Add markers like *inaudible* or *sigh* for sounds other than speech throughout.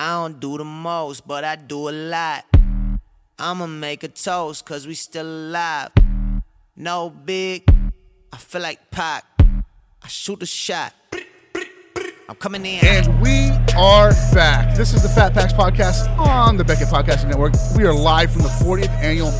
I don't do the most, but I do a lot. I'ma make a toast, cause we still alive. No big, I feel like Pac. I shoot a shot. I'm coming in. And we are back. This is the Fat Packs Podcast on the Beckett Podcasting Network. We are live from the 40th annual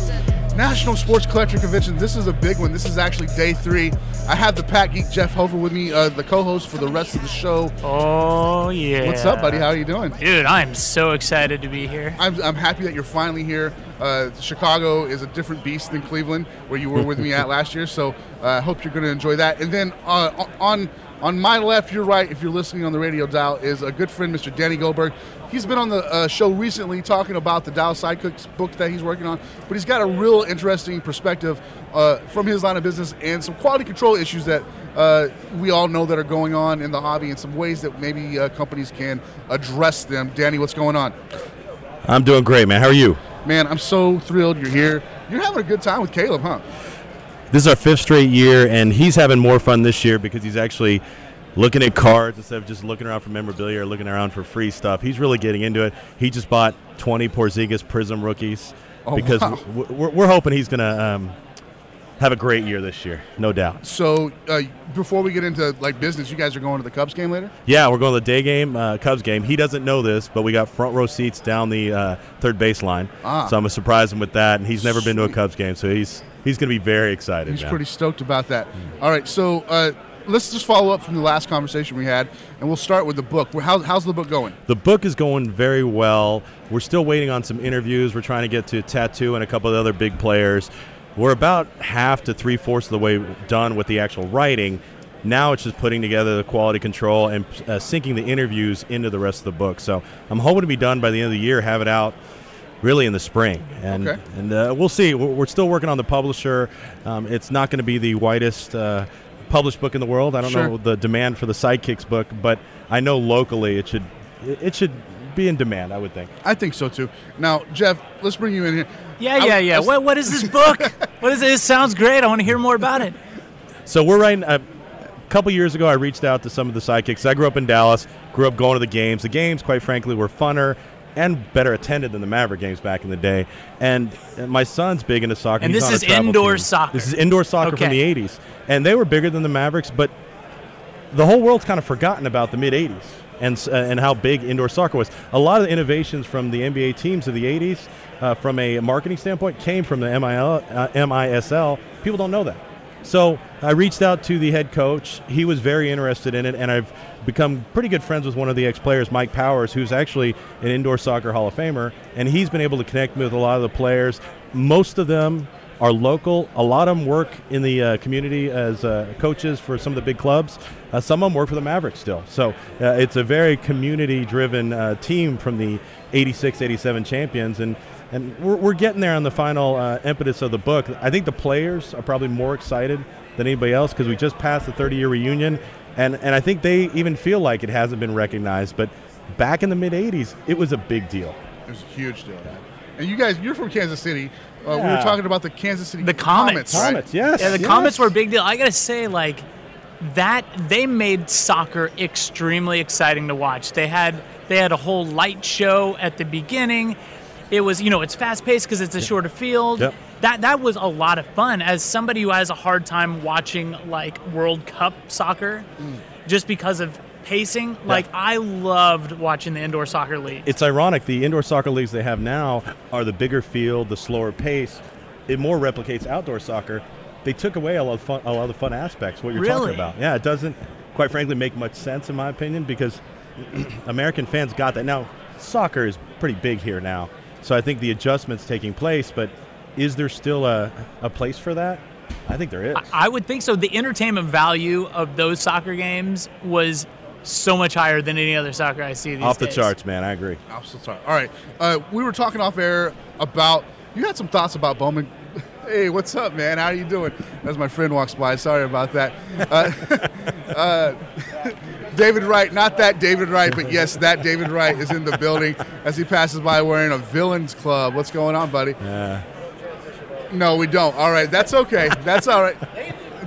National Sports Collector Convention. This is a big one. This is actually day three. I have the Pat Geek Jeff Hofer with me, uh, the co-host for the rest of the show. Oh yeah. What's up, buddy? How are you doing? Dude, I'm so excited to be here. I'm, I'm happy that you're finally here. Uh, Chicago is a different beast than Cleveland, where you were with me at *laughs* last year. So I uh, hope you're going to enjoy that. And then uh, on on my left, your right, if you're listening on the radio dial, is a good friend, Mr. Danny Goldberg. He's been on the uh, show recently talking about the Dallas Sidekicks book that he's working on, but he's got a real interesting perspective uh, from his line of business and some quality control issues that uh, we all know that are going on in the hobby and some ways that maybe uh, companies can address them. Danny, what's going on? I'm doing great, man. How are you? Man, I'm so thrilled you're here. You're having a good time with Caleb, huh? This is our fifth straight year, and he's having more fun this year because he's actually looking at cards instead of just looking around for memorabilia or looking around for free stuff. He's really getting into it. He just bought 20 Porzingis Prism rookies Oh, because wow. we're, we're hoping he's going to um, have a great year this year, no doubt. So uh, before we get into like business, you guys are going to the Cubs game later. Yeah, we're going to the day game, uh, Cubs game. He doesn't know this, but we got front row seats down the uh, third baseline. Ah. So I'm going to surprise him with that. And he's never been to a Cubs game, so he's he's going to be very excited. He's pretty stoked about that. All right, so uh, let's just follow up from the last conversation we had, and we'll start with the book. How, how's the book going? The book is going very well. We're still waiting on some interviews. We're trying to get to Tattoo and a couple of other big players. We're about half to three fourths of the way done with the actual writing. Now it's just putting together the quality control and uh, syncing the interviews into the rest of the book. So I'm hoping to be done by the end of the year, have it out really in the spring. And, Okay. and uh, we'll see. We're, we're still working on the publisher. Um, it's not going to be the widest uh, published book in the world. I don't Sure. know the demand for the Sidekicks book, but I know locally it should it it should be in demand. I would think. I think so too. Now, Jeff, let's bring you in here. Yeah, I- yeah, yeah. was- What, what is this book? *laughs* what is it? It sounds great. I want to hear more about it. So we're writing. A uh, couple years ago, I reached out to some of the sidekicks. I grew up in Dallas. Grew up going to the games. The games, quite frankly, were funner and better attended than the Maverick games back in the day. And my son's big into soccer. And He's this is indoor team. soccer. This is indoor soccer from the '80s, and they were bigger than the Mavericks. But the whole world's kind of forgotten about the mid '80s and uh, and how big indoor soccer was. A lot of the innovations from the NBA teams of the '80s, uh, from a marketing standpoint, came from the MIL, uh, MISL. People don't know that. So I reached out to the head coach. He was very interested in it, and I've become pretty good friends with one of the ex-players, Mike Powers, who's actually an indoor soccer Hall of Famer, and he's been able to connect me with a lot of the players. Most of them are local. A lot of them work in the uh, community as uh, coaches for some of the big clubs. Uh, some of them work for the Mavericks still. So uh, it's a very community-driven uh, team from the 86, 87 champions, and and we're, we're getting there on the final uh, impetus of the book. I think the players are probably more excited than anybody else because we just passed the 30-year reunion, and and I think they even feel like it hasn't been recognized. But back in the mid 80s, it was a big deal. It was a huge deal. And you guys, you're from Kansas City. Uh, We were talking about the Kansas City The Comets. right? Comets, yes. Yeah, the yes. Comets were a big deal. I gotta say, like that they made soccer extremely exciting to watch. They had they had a whole light show at the beginning. It was you know it's fast paced because it's a shorter field. Yep. That that was a lot of fun. As somebody who has a hard time watching like World Cup soccer, mm. just because of pacing, like I loved watching the indoor soccer league. It's ironic. The indoor soccer leagues they have now are the bigger field, the slower pace. It more replicates outdoor soccer. They took away a lot of fun, a lot of the fun aspects. What you're Really? talking about, yeah, it doesn't, quite frankly, make much sense in my opinion because *clears throat* American fans got that. Now, soccer is pretty big here now, so I think the adjustments taking place. But is there still a, a place for that? I think there is. I would think so. The entertainment value of those soccer games was so much higher than any other soccer I see these Off the days. charts, man. I agree. I'm so sorry. All right. Uh, we were talking off air about, you had some thoughts about Bowman. Hey, what's up, man? How are you doing? As my friend walks by. Sorry about that. Uh, *laughs* uh, *laughs* David Wright, not that David Wright, but yes, that David Wright is in the building as he passes by wearing a Villains Club. What's going on, buddy? Yeah. No, we don't. All right, that's okay. That's all right.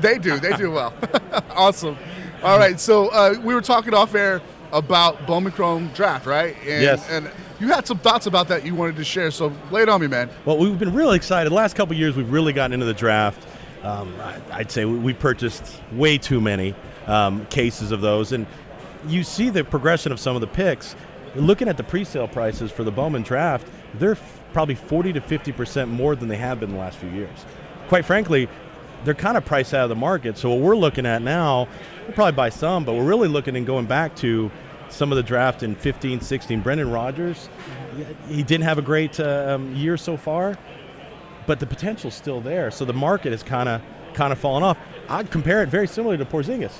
They do. They do well. *laughs* awesome. All right. So uh, we were talking off air about Bowman Chrome draft, right? And, Yes. And you had some thoughts about that you wanted to share, so lay it on me, man. Well, we've been really excited. Last couple years, we've really gotten into the draft. Um, I- I'd say we, we purchased way too many um, cases of those, and you see the progression of some of the picks. Looking at the pre-sale prices for the Bowman draft, they're f- probably 40 to 50 percent more than they have been the last few years. Quite frankly, they're kind of priced out of the market. So what we're looking at now, we'll probably buy some, but we're really looking and going back to some of the draft in 15, 16. Brendan Rodgers, he didn't have a great uh, um, year so far, but the potential's still there. So the market has kind of kind of fallen off. I'd compare it very similarly to Porzingis.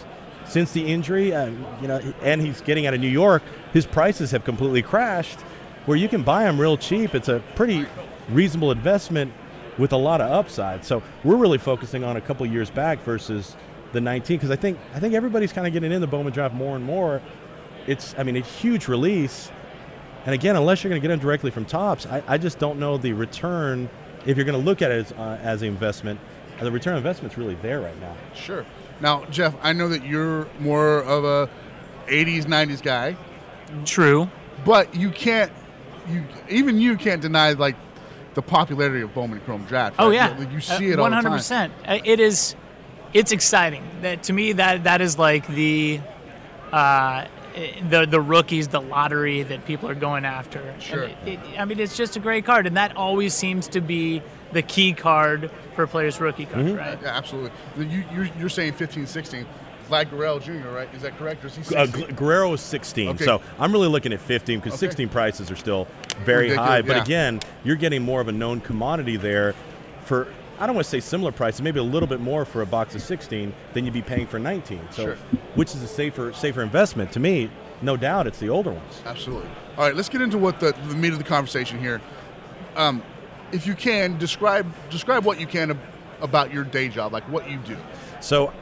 Since the injury, uh, you know, and he's getting out of New York, his prices have completely crashed. Where you can buy him real cheap, it's a pretty reasonable investment with a lot of upside. So we're really focusing on a couple years back versus the 19 because I think I think everybody's kind of getting in the Bowman draft more and more. It's I mean a huge release, and again, unless you're going to get them directly from Topps, I, I just don't know the return. If you're going to look at it as, uh, as an investment, uh, the return on investment's really there right now. Sure. Now, Jeff, I know that you're more of a 80s, 90s guy, True. but you can't, you even you can't deny like the popularity of Bowman Chrome draft. Oh yeah, you, you see it all 100%. It is. It's exciting. That to me, that that is like the, uh, the the rookies, the lottery that people are going after. Sure. it- it- I mean, it's just a great card, and that always seems to be the key card for a player's rookie card, Mm-hmm. right? Yeah, absolutely. You, you're, you're saying 15, 16. Vlad Guerrero Jr., right? Is that correct? Or is he Uh, 16? Gu- Guerrero is 16, Okay. so I'm really looking at 15 because Okay. 16 prices are still very Ridiculous, high. But yeah. again, you're getting more of a known commodity there for. I don't want to say similar prices, maybe a little bit more for a box of 16 than you'd be paying for 19. So, Sure. which is a safer safer investment to me? No doubt, it's the older ones. Absolutely. All right, let's get into what the, the meat of the conversation here. Um, if you can describe describe what you can ab- about your day job, like what you do. So,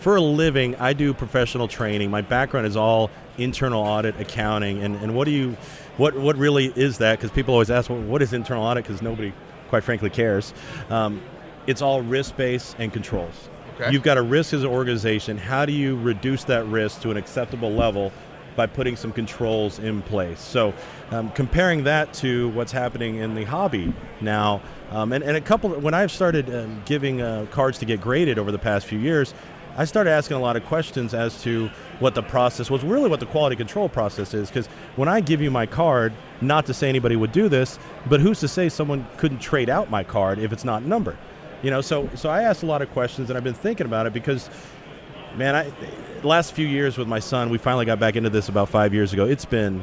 for a living, I do professional training. My background is all internal audit, accounting, and, and what do you, what what really is that? Because people always ask, well, what is internal audit? Because nobody, quite frankly, cares. Um, it's all risk based and controls. Okay. You've got a risk as an organization. How do you reduce that risk to an acceptable level? By putting some controls in place. So, um, comparing that to what's happening in the hobby now, um, and, and a couple, when I've started um, giving uh, cards to get graded over the past few years, I started asking a lot of questions as to what the process was, really what the quality control process is. Because when I give you my card, not to say anybody would do this, but who's to say someone couldn't trade out my card if it's not numbered? You know, so so I asked a lot of questions, and I've been thinking about it because, man, I last few years with my son, we finally got back into this about five years ago. It's been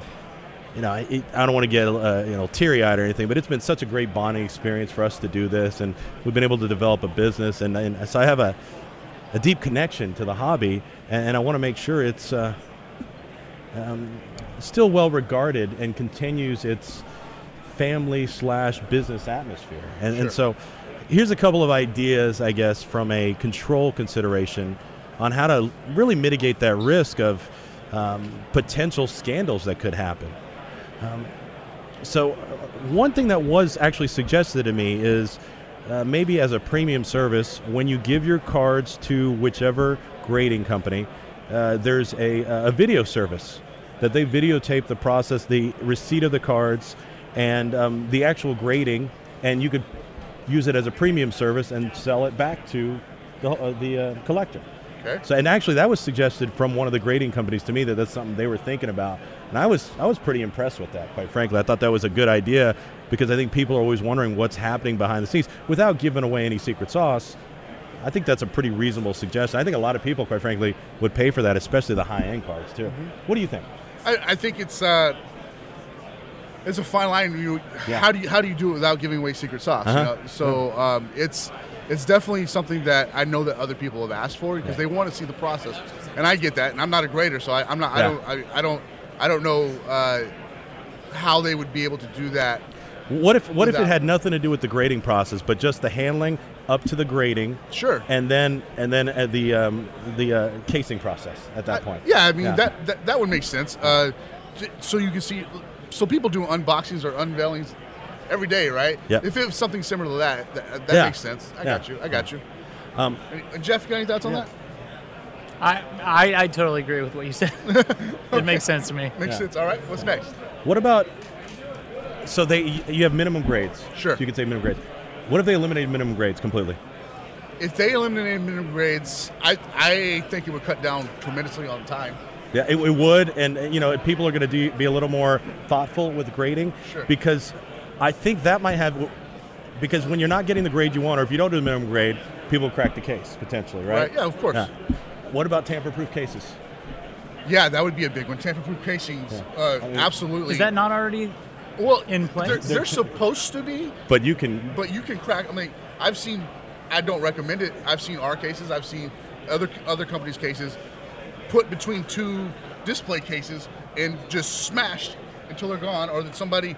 you know, it, I don't want to get uh, you know teary-eyed or anything, but it's been such a great bonding experience for us to do this, and we've been able to develop a business, and, and so I have a, a deep connection to the hobby, and, and I want to make sure it's uh, um, still well regarded and continues its family slash business atmosphere, and, Sure. and so here's a couple of ideas, I guess, from a control consideration on how to really mitigate that risk of um, potential scandals that could happen. Um, so, uh, one thing that was actually suggested to me is uh, maybe as a premium service, when you give your cards to whichever grading company, uh, there's a, a video service that they videotape the process, the receipt of the cards, and um, the actual grading, and you could use it as a premium service and sell it back to the, uh, the uh, collector. Okay. So, and actually, that was suggested from one of the grading companies to me that that's something they were thinking about, and I was I was pretty impressed with that. Quite frankly, I thought that was a good idea because I think people are always wondering what's happening behind the scenes without giving away any secret sauce. I think that's a pretty reasonable suggestion. I think a lot of people, quite frankly, would pay for that, especially the high-end cards too. What do you think? I, I think it's uh, it's a fine line. You Yeah. how do you how do you do it without giving away secret sauce? Uh-huh. know? So um, it's it's definitely something that I know that other people have asked for because Yeah. they want to see the process, and I get that. And I'm not a grader, so I, I'm not. I don't. I, I don't. I don't know uh, how they would be able to do that. What if what if it had nothing to do with the grading process, but just the handling up to the grading, Sure. and then and then uh, the um, the uh, casing process at that I- point? yeah, I mean Yeah. That, that that would make sense. Uh, so you can see, so people do unboxings or unveilings every day, right? Yep. If it was something similar to that, that, that Yeah. makes sense. I Yeah. got you. I got you. Um, And, uh, Jeff, you got any thoughts on Yeah. that? I, I I totally agree with what you said. *laughs* It makes sense to me. *laughs* Makes Yeah. sense. All right. What's next? What about? So they you have minimum grades. Sure. So you can say minimum grades. What if they eliminated minimum grades completely? If they eliminated minimum grades, I I think it would cut down tremendously on time. Yeah, it, it would, and uh, you know, people are going to be a little more thoughtful with grading Sure. because I think that might have because when you're not getting the grade you want, or if you don't do the minimum grade, people crack the case potentially, right? Right, yeah, of course. Yeah. What about tamper-proof cases? Yeah, that would be a big one. Tamper-proof casings, uh, I mean- absolutely. Is that not already? Well in play? They're, they're supposed to be, But you can. but you can crack. I mean, I've seen. I don't recommend it. I've seen our cases. I've seen other other companies' cases put between two display cases and just smashed until they're gone, or that somebody,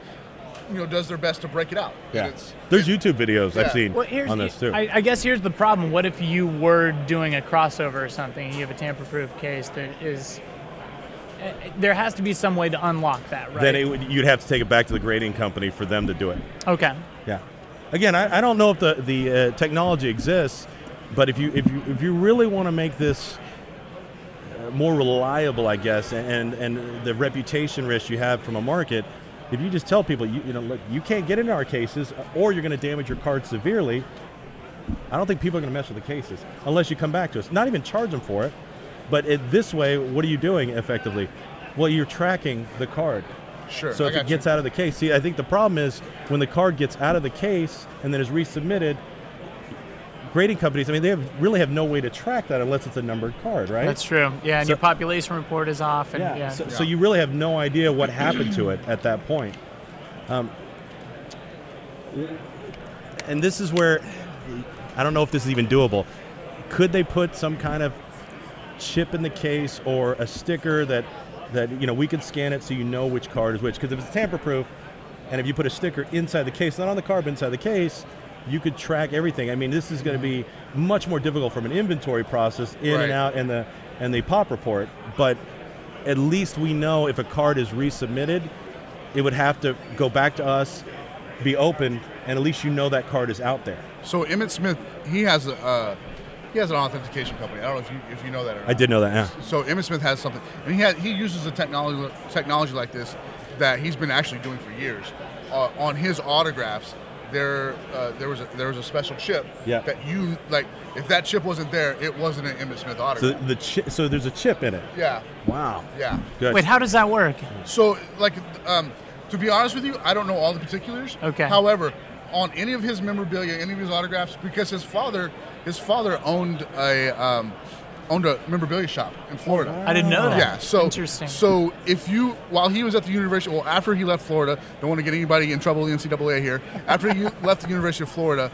you know, does their best to break it out. Yeah. it's- There's YouTube videos Yeah. I've seen Well, here's on this too. I, I guess here's the problem. What if you were doing a crossover or something? You have a tamper-proof case that is. Eh, There has to be some way to unlock that, right? Then would, you'd have to take it back to the grading company for them to do it. okay. Yeah. Again, I, I don't know if the the uh, technology exists, but if you if you if you really want to make this uh, more reliable, I guess, and and the reputation risk you have from a market, if you just tell people you you know look you can't get into our cases or you're going to damage your card severely, I don't think people are going to mess with the cases unless you come back to us. Not even charge them for it, but it, this way, what are you doing effectively? Well, you're tracking the card. Sure. So if it gets you. out of the case, see, I think the problem is when the card gets out of the case and then is resubmitted. Grading companies, I mean, they have, really have no way to track that unless it's a numbered card, right? That's true. Yeah, and So- your population report is off, and yeah. yeah. So, so you really have no idea what happened to it at that point. Um, and this is where I don't know if this is even doable. Could they put some kind of chip in the case or a sticker that that you know we can scan it so you know which card is which? Because if it's tamper-proof, and if you put a sticker inside the case, not on the card but inside the case, you could track everything. I mean, this is going to be much more difficult from an inventory process in Right. and out and the and the pop report, but at least we know if a card is resubmitted, it would have to go back to us, be open, and at least you know that card is out there. So Emmitt Smith, he has a uh, he has an authentication company. I don't know if you if you know that or not. I did know that. Yeah. So Emmitt Smith has something, and he had, he uses a technology technology like this that he's been actually doing for years. Uh, on his autographs, there uh, there was a, there was a special chip Yeah. that you like. If that chip wasn't there, it wasn't an Emmitt Smith So autograph. the chi- so there's a chip in it. yeah, Wow. yeah. Good. Wait, how does that work? So like, um, to be honest with you, I don't know all the particulars. Okay. However, on any of his memorabilia, any of his autographs, because his father his father owned a um, owned a memorabilia shop in Florida. I didn't know that. Yeah. So interesting. So if you, while he was at the university, well, after he left Florida, don't want to get anybody in trouble with the NCAA here. After he *laughs* left the University of Florida,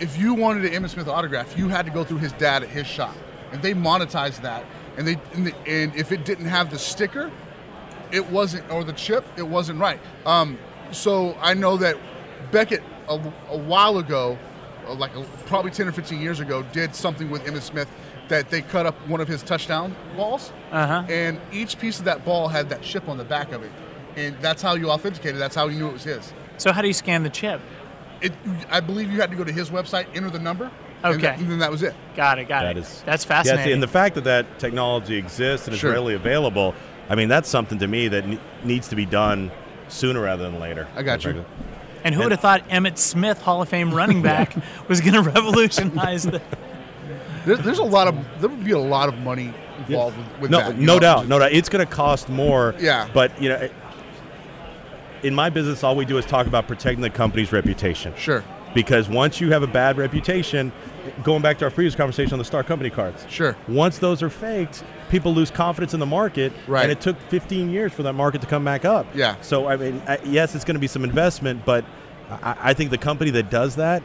if you wanted an Emmitt Smith autograph, you had to go through his dad at his shop, and they monetized that. And they, and, the, and if it didn't have the sticker, it wasn't, or the chip, it wasn't right. Um, so I know that Beckett a, a while ago, uh, like a, probably 10 or 15 years ago, did something with Emmitt Smith that they cut up one of his touchdown balls, Uh-huh. and each piece of that ball had that chip on the back of it, and that's how you authenticated. That's how you knew it was his. So how do you scan the chip? It, I believe you had to go to his website, enter the number, and, Okay. that- and then that was it. Got it. Got That it. is- That's Yeah, fascinating. see, and the fact that that technology exists and is Sure. readily available, I mean, that's something to me that ne- needs to be done sooner rather than later. I got you. And who would have thought Emmitt Smith, Hall of Fame running *laughs* back, was going to revolutionize the? There, there's a lot of there would be a lot of money involved with, with no, that. no know? doubt, no doubt. It's going to cost more. Yeah. But you know, in my business, all we do is talk about protecting the company's reputation. Sure, Because once you have a bad reputation, going back to our previous conversation on the star company cards. sure. Once those are faked, people lose confidence in the market, Right. and it took 15 years for that market to come back up. Yeah. So I mean, yes, it's going to be some investment, but I, I think the company that does that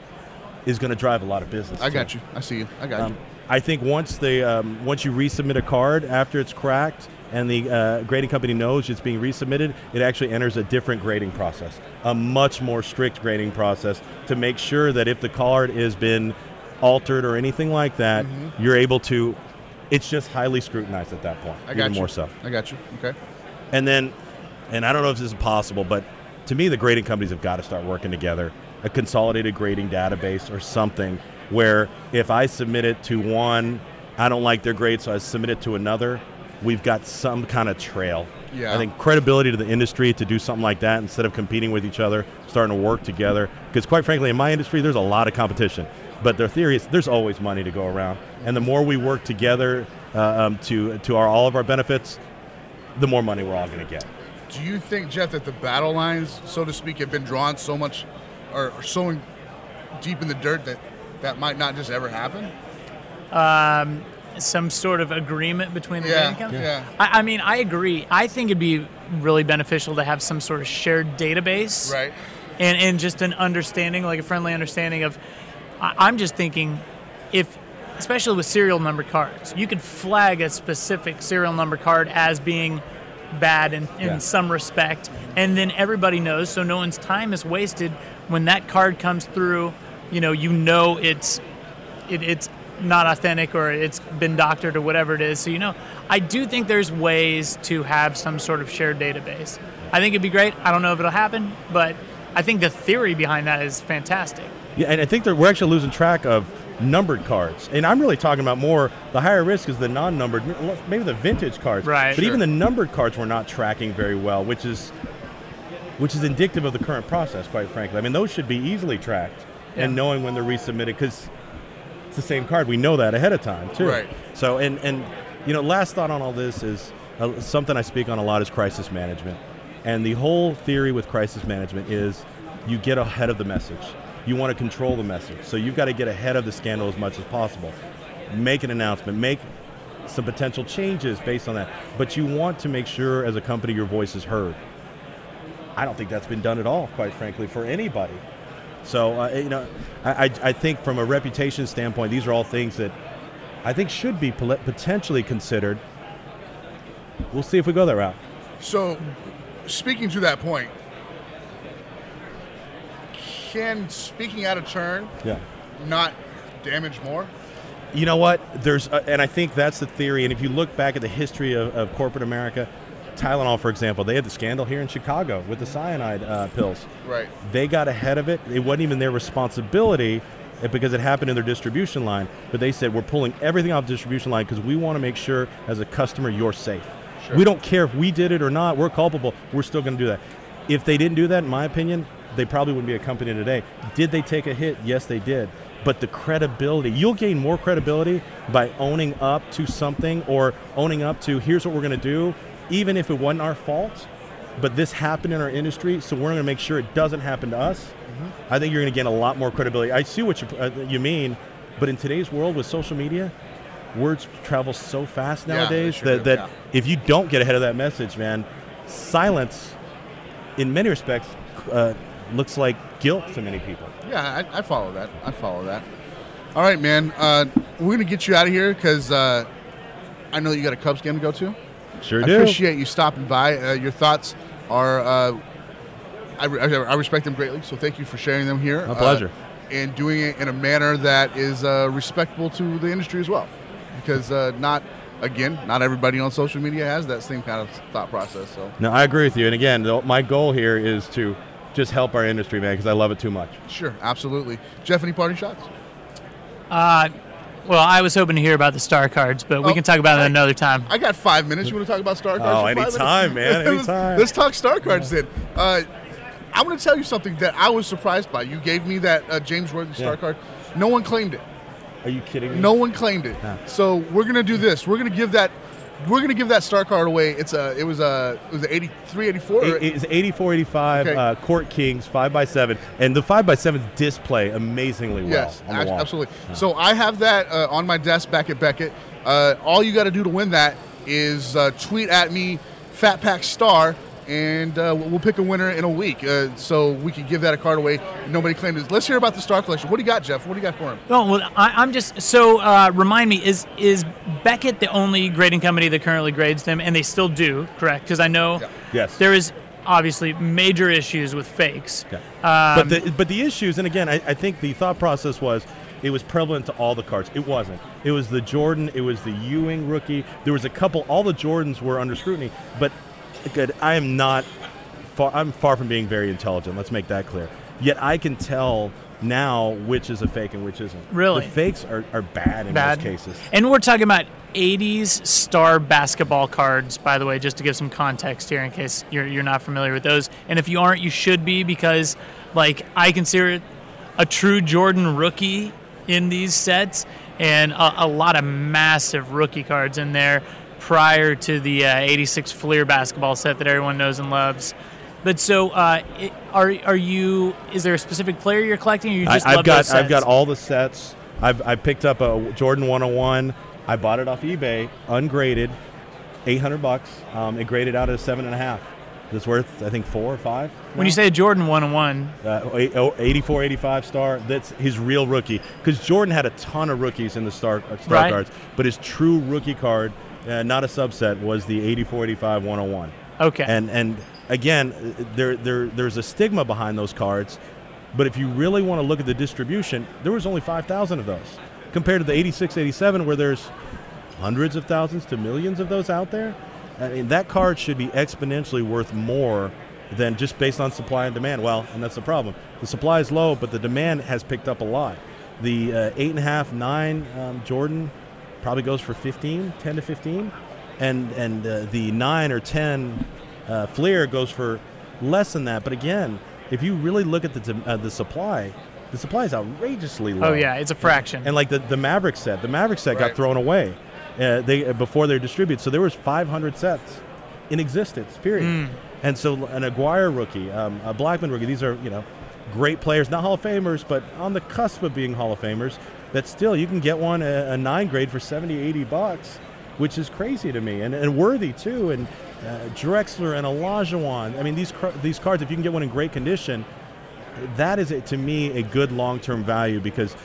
is going to drive a lot of business. I got you. I see you. I got Um, you. I think once they um, once you resubmit a card after it's cracked and the uh, grading company knows it's being resubmitted, it actually enters a different grading process, a much more strict grading process to make sure that if the card has been altered or anything like that, you're able to. It's just highly scrutinized at that point. I even got you. more so. I got you. Okay. And then, and I don't know if this is possible, but to me, the grading companies have got to start working together, a consolidated grading database or something where if I submit it to one I don't like their grade, so I submit it to another. We've got some kind of trail. Yeah. I think credibility to the industry to do something like that instead of competing with each other, starting to work together. Because quite frankly, in my industry, there's a lot of competition. But their theory is there's always money to go around, and the more we work together uh, um, to to our all of our benefits, the more money we're all going to get. Do you think, Jeff, that the battle lines, so to speak, have been drawn so much or, or so in, deep in the dirt that that might not just ever happen? Um, some sort of agreement between the Yeah, grading companies. yeah. I, I mean, I agree. I think it'd be really beneficial to have some sort of shared database. Right. and, and just an understanding, like a friendly understanding of. I'm just thinking, if, especially with serial number cards, you could flag a specific serial number card as being bad in, in Yeah. some respect, and then everybody knows, so no one's time is wasted when that card comes through. You know, you know it's it, it's not authentic or it's been doctored or whatever it is. So you know, I do think there's ways to have some sort of shared database. I think it'd be great. I don't know if it'll happen, but I think the theory behind that is fantastic. Yeah, and I think that we're actually losing track of numbered cards. And I'm really talking about more the higher risk is the non-numbered, maybe the vintage cards. Right. But Sure. even the numbered cards we're not tracking very well, which is which is indicative of the current process, quite frankly. I mean, those should be easily tracked and knowing when they're resubmitted because it's the same card. We know that ahead of time too. Right. So and and you know, last thought on all this is uh, something I speak on a lot is crisis management. And the whole theory with crisis management is you get ahead of the message. You want to control the message. So you've got to get ahead of the scandal as much as possible. Make an announcement, make some potential changes based on that. But you want to make sure as a company your voice is heard. I don't think that's been done at all, quite frankly, for anybody. So, uh, you know, I, I, I think from a reputation standpoint, these are all things that I think should be potentially considered. We'll see if we go that route. So, speaking to that point, can speaking out of turn Yeah. not damage more? You know what? There's, uh, and I think that's the theory. And if you look back at the history of, of corporate America, Tylenol, for example, they had the scandal here in Chicago with the cyanide uh, pills. Right. They got ahead of it. It wasn't even their responsibility uh, because it happened in their distribution line. But they said, we're pulling everything off the distribution line because we want to make sure, as a customer, you're safe. We don't care if we did it or not. We're culpable. We're still going to do that. If they didn't do that, in my opinion, they probably wouldn't be a company today. Did they take a hit? Yes, they did. But the credibility, you'll gain more credibility by owning up to something or owning up to here's what we're going to do, even if it wasn't our fault. But this happened in our industry, so we're going to make sure it doesn't happen to us. I think you're going to gain a lot more credibility. I see what you, uh, you mean, but in today's world with social media, words travel so fast Yeah, nowadays sure that, that yeah. if you don't get ahead of that message, man, silence, in many respects, uh, looks like guilt to many people. Yeah, I, I follow that. I follow that. All right, man. Uh, we're gonna get you out of here because uh, I know you got a Cubs game to go to. Sure I do. appreciate you stopping by. Uh, your thoughts are, uh, I, re- I respect them greatly. So thank you for sharing them here. My pleasure. Uh, and doing it in a manner that is uh, respectful to the industry as well, because uh, not again, not everybody on social media has that same kind of thought process. So No, I agree with you. And again, my goal here is to just help our industry, man, because I love it too much. sure, absolutely. Jeff, any party shots? Uh, well, I was hoping to hear about the star cards, but we Oh, can talk about it another time. I got five minutes. You want to talk about star cards? Oh, for five anytime, minutes? man, *laughs* Let's- anytime. Let's, talk star cards then. Uh, I'm going to tell you something that I was surprised by. You gave me that uh, James Worthy star Yeah. card. No one claimed it. Are you kidding me? No one claimed it. Yeah. So we're going to do this. We're going to give that. We're going to give that star card away. It's a. It was a. It was a 83, 84. It- It's 84, 85, Okay. uh, Court Kings, 5 by 7 And the 5 by 7 display amazingly well Yes, on the ab- wall. absolutely. So I have that uh, on my desk back at Beckett. Uh, all you got to do to win that is uh, tweet at me, Fat Pack Star, and uh, we'll pick a winner in a week. Uh, so we can give that a card away. Nobody claimed it. Let's hear about the Star Collection. What do you got, Jeff? What do you got for him? Oh well, I, I'm just so uh, remind me is is Beckett the only grading company that currently grades them, and they still do, correct? Because I know Yes. there is obviously major issues with fakes. Yeah. Um, but the but the issues, and again, I, I think the thought process was it was prevalent to all the cards. It wasn't. It was the Jordan. It was the Ewing rookie. There was a couple. All the Jordans were under scrutiny. But good, I am not. Far, I'm far from being very intelligent. Let's make that clear. Yet I can tell now which is a fake and which isn't. Really? the fakes are, are bad in Bad most cases. And we're talking about 80s star basketball cards, by the way, just to give some context here in case you're, you're not familiar with those. And if you aren't, you should be because, like, I consider it a true Jordan rookie in these sets and a, a lot of massive rookie cards in there prior to the uh, 86 Fleer basketball set that everyone knows and loves. But so, uh, it- are are you? Is there a specific player you're collecting, or you just I, I've got I've got all the sets. I've I picked up a Jordan 101. I bought it off eBay, ungraded, 800 bucks. Um, it graded out at seven and a half. It's worth I think four or five. When you say Jordan one on one, uh, eight- oh, 84, 85 star. That's his real rookie. Because Jordan had a ton of rookies in the star, uh, star Right. cards, but his true rookie card, uh, not a subset, was the 84, 85, 101. okay, And and again, there there there's a stigma behind those cards, but if you really want to look at the distribution, there was only 5,000 of those compared to the 86, 87, where there's hundreds of thousands to millions of those out there. I mean, that card should be exponentially worth more than just based on supply and demand. Well, and that's the problem. The supply is low, but the demand has picked up a lot. The uh, eight and a half, nine um, Jordan probably goes for 15, 10 to 15, and and uh, the nine or 10 uh, Fleer goes for less than that. But again, if you really look at the uh, the supply, the supply is outrageously low. oh yeah, it's a fraction. And like the, the Maverick set, the Maverick set Right. got thrown away uh, they uh, before they're distributed. So there was 500 sets in existence, period. Mm. And so an Aguirre rookie, um, a Blackman rookie, these are you know great players, not Hall of Famers, but on the cusp of being Hall of Famers. That still you can get one a, a nine grade for 70, 80 bucks, which is crazy to me, and, and worthy too. And uh, Drexler and Olajuwon. I mean these these cards, if you can get one in great condition, that is to me a good long term value because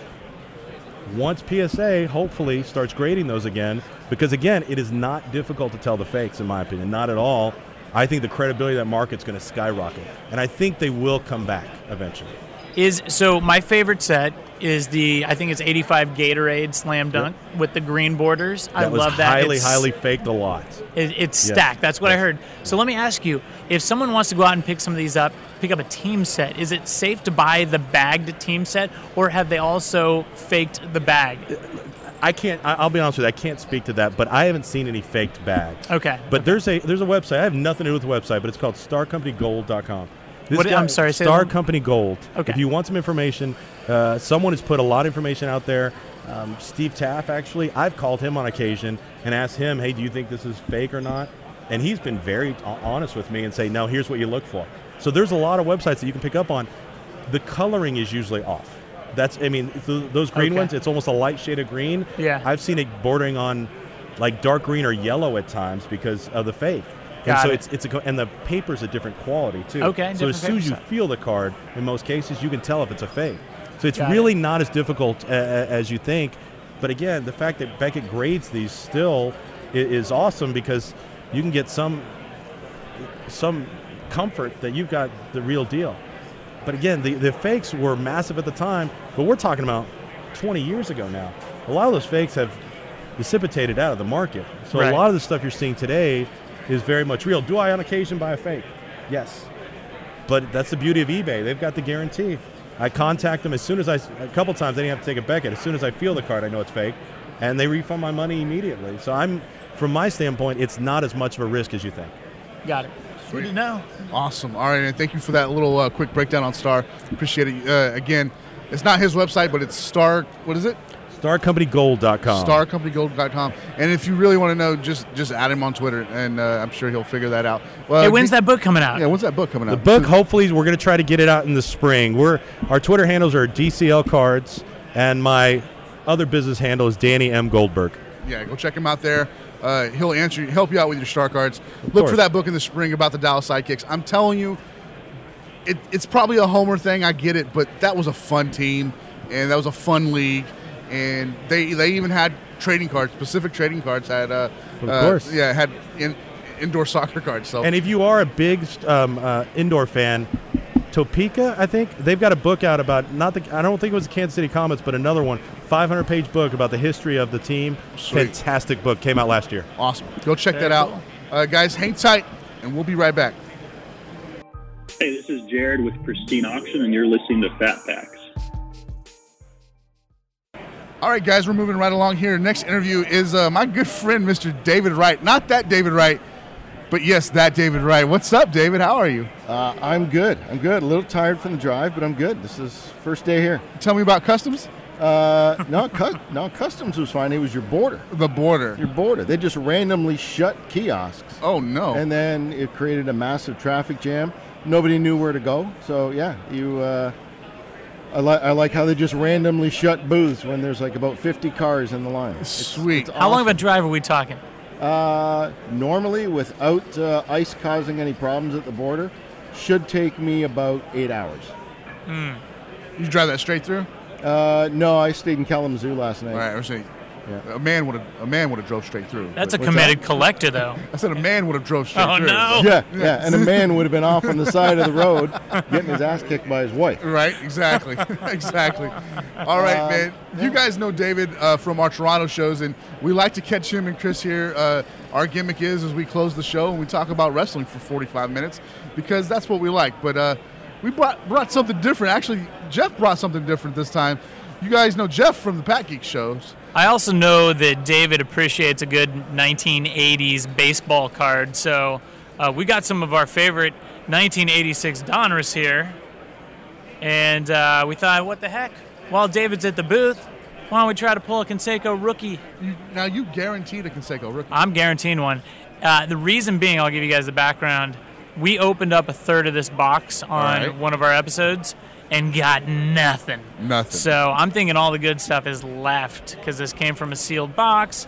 once PSA hopefully starts grading those again, because again, it is not difficult to tell the fakes, in my opinion, not at all. I think the credibility of that market's going to skyrocket, and I think they will come back eventually. Is so my favorite set is the I think it's 85 Gatorade Slam Dunk with the green borders. I That was love that. highly, It's- highly faked a lot. It, it's Yes. stacked. That's what I heard. So let me ask you: if someone wants to go out and pick some of these up, pick up a team set, is it safe to buy the bagged team set, or have they also faked the bag? Uh, I can't. I- I'll be honest with you. I can't speak to that, but I haven't seen any faked bags. Okay. But there's a there's a website. I have nothing to do with the website, but it's called StarCompanyGold.com. This What- I'm sorry, Star Company Gold. Okay. If you want some information, uh, someone has put a lot of information out there. Um, Steve Taff, actually, I've called him on occasion and asked him, "Hey, do you think this is fake or not?" And he's been very ho- honest with me and say, "No, here's what you look for." So there's a lot of websites that you can pick up on. The coloring is usually off. That's, I mean, th- those green Okay. ones, it's almost a light shade of green. Yeah. I've seen it bordering on like dark green or yellow at times because of the fake. And so it. it's it's a and the paper's a different quality too. Okay, So as soon as you feel the card, in most cases, you can tell if it's a fake. So it's Got it. really not as difficult uh, as you think. But again, the fact that Beckett grades these still is awesome because you can get some some comfort that you've got the real deal. But again, the, the fakes were massive at the time, but we're talking about 20 years ago now. A lot of those fakes have dissipated out of the market. So Right. a lot of the stuff you're seeing today is very much real. Do I on occasion buy a fake? Yes. But that's the beauty of eBay. They've got the guarantee. I contact them as soon as I, a couple times I didn't have to take a Beckett. As soon as I feel the card, I know it's fake. And they refund my money immediately. So I'm, from my standpoint, it's not as much of a risk as you think. Got it. Good to know. Awesome. All right, and thank you for that little uh, quick breakdown on Star. Appreciate it. Uh, again, it's not his website, but it's Star. What is it? StarCompanyGold.com. StarCompanyGold.com. And if you really want to know, just just add him on Twitter, and uh, I'm sure he'll figure that out. Well, Hey, when's that book coming out? Yeah, when's that book coming out? The out? book, hopefully, we're going to try to get it out in the spring. We're our Twitter handles are DCL Cards, and my other business handle is Danny M Goldberg. Yeah, go check him out there. Uh, he'll answer, help you out with your star cards. Look course. for that book in the spring about the Dallas Sidekicks. I'm telling you, it, it's probably a homer thing. I get it, but that was a fun team, and that was a fun league, and they they even had trading cards, specific trading cards. Had uh, Of uh, yeah, had in, indoor *laughs* soccer cards. So And if you are a big um, uh, indoor fan, Topeka, I think they've got a book out about not the. I don't think it was the Kansas City Comets, but another one, 500 page book about the history of the team. Sweet. Fantastic book, came out last year. awesome. Go check Very that out, cool. uh, guys. Hang tight, and we'll be right back. Hey, this is Jared with Pristine Auction, and you're listening to Fat Packs. All right, guys, we're moving right along here. Next interview is uh, my good friend, Mr. David Wright. Not that David Wright, but yes, that David Wright. What's up, David? How are you? Uh, I'm good. I'm good. A little tired from the drive, but I'm good. This is first day here. Tell me about customs. Uh, no, cu- no, customs was fine. It was your border. The border. Your border. They just randomly shut kiosks, Oh no. and then it created a massive traffic jam. Nobody knew where to go. So yeah, you. Uh, I like I like how they just randomly shut booths when there's like about 50 cars in the line. It's- Sweet. it's How long of a drive are we talking? Uh, normally, without uh, ice causing any problems at the border, should take me about eight hours. you drive that straight through? Uh, no, I stayed in Kalamazoo last night. All right, I was saying, Yeah. a man would have a man would have drove straight through. That's a What's committed collector, though. I said a man would have drove straight through. Oh, through. no. Yeah, yeah, and a man would have been off on the side of the road getting his ass kicked by his wife. Right, exactly, *laughs* exactly. All right, Uh, man. You guys know David uh, from our Toronto shows, and we like to catch him and Chris here. Uh, our gimmick is as we close the show and we talk about wrestling for 45 minutes because that's what we like. But uh, we brought brought something different. Actually, Jeff brought something different this time. You guys know Jeff from the Pat Geek shows. I also know that David appreciates a good 1980s baseball card, so uh, we got some of our favorite 1986 Donruss here, and uh, we thought, what the heck? While David's at the booth, why don't we try to pull a Canseco rookie? You, now you guaranteed a Canseco rookie. I'm guaranteeing one. Uh, the reason being, I'll give you guys the background. We opened up a third of this box on right. one of our episodes and got nothing. Nothing. So I'm thinking all the good stuff is left because this came from a sealed box,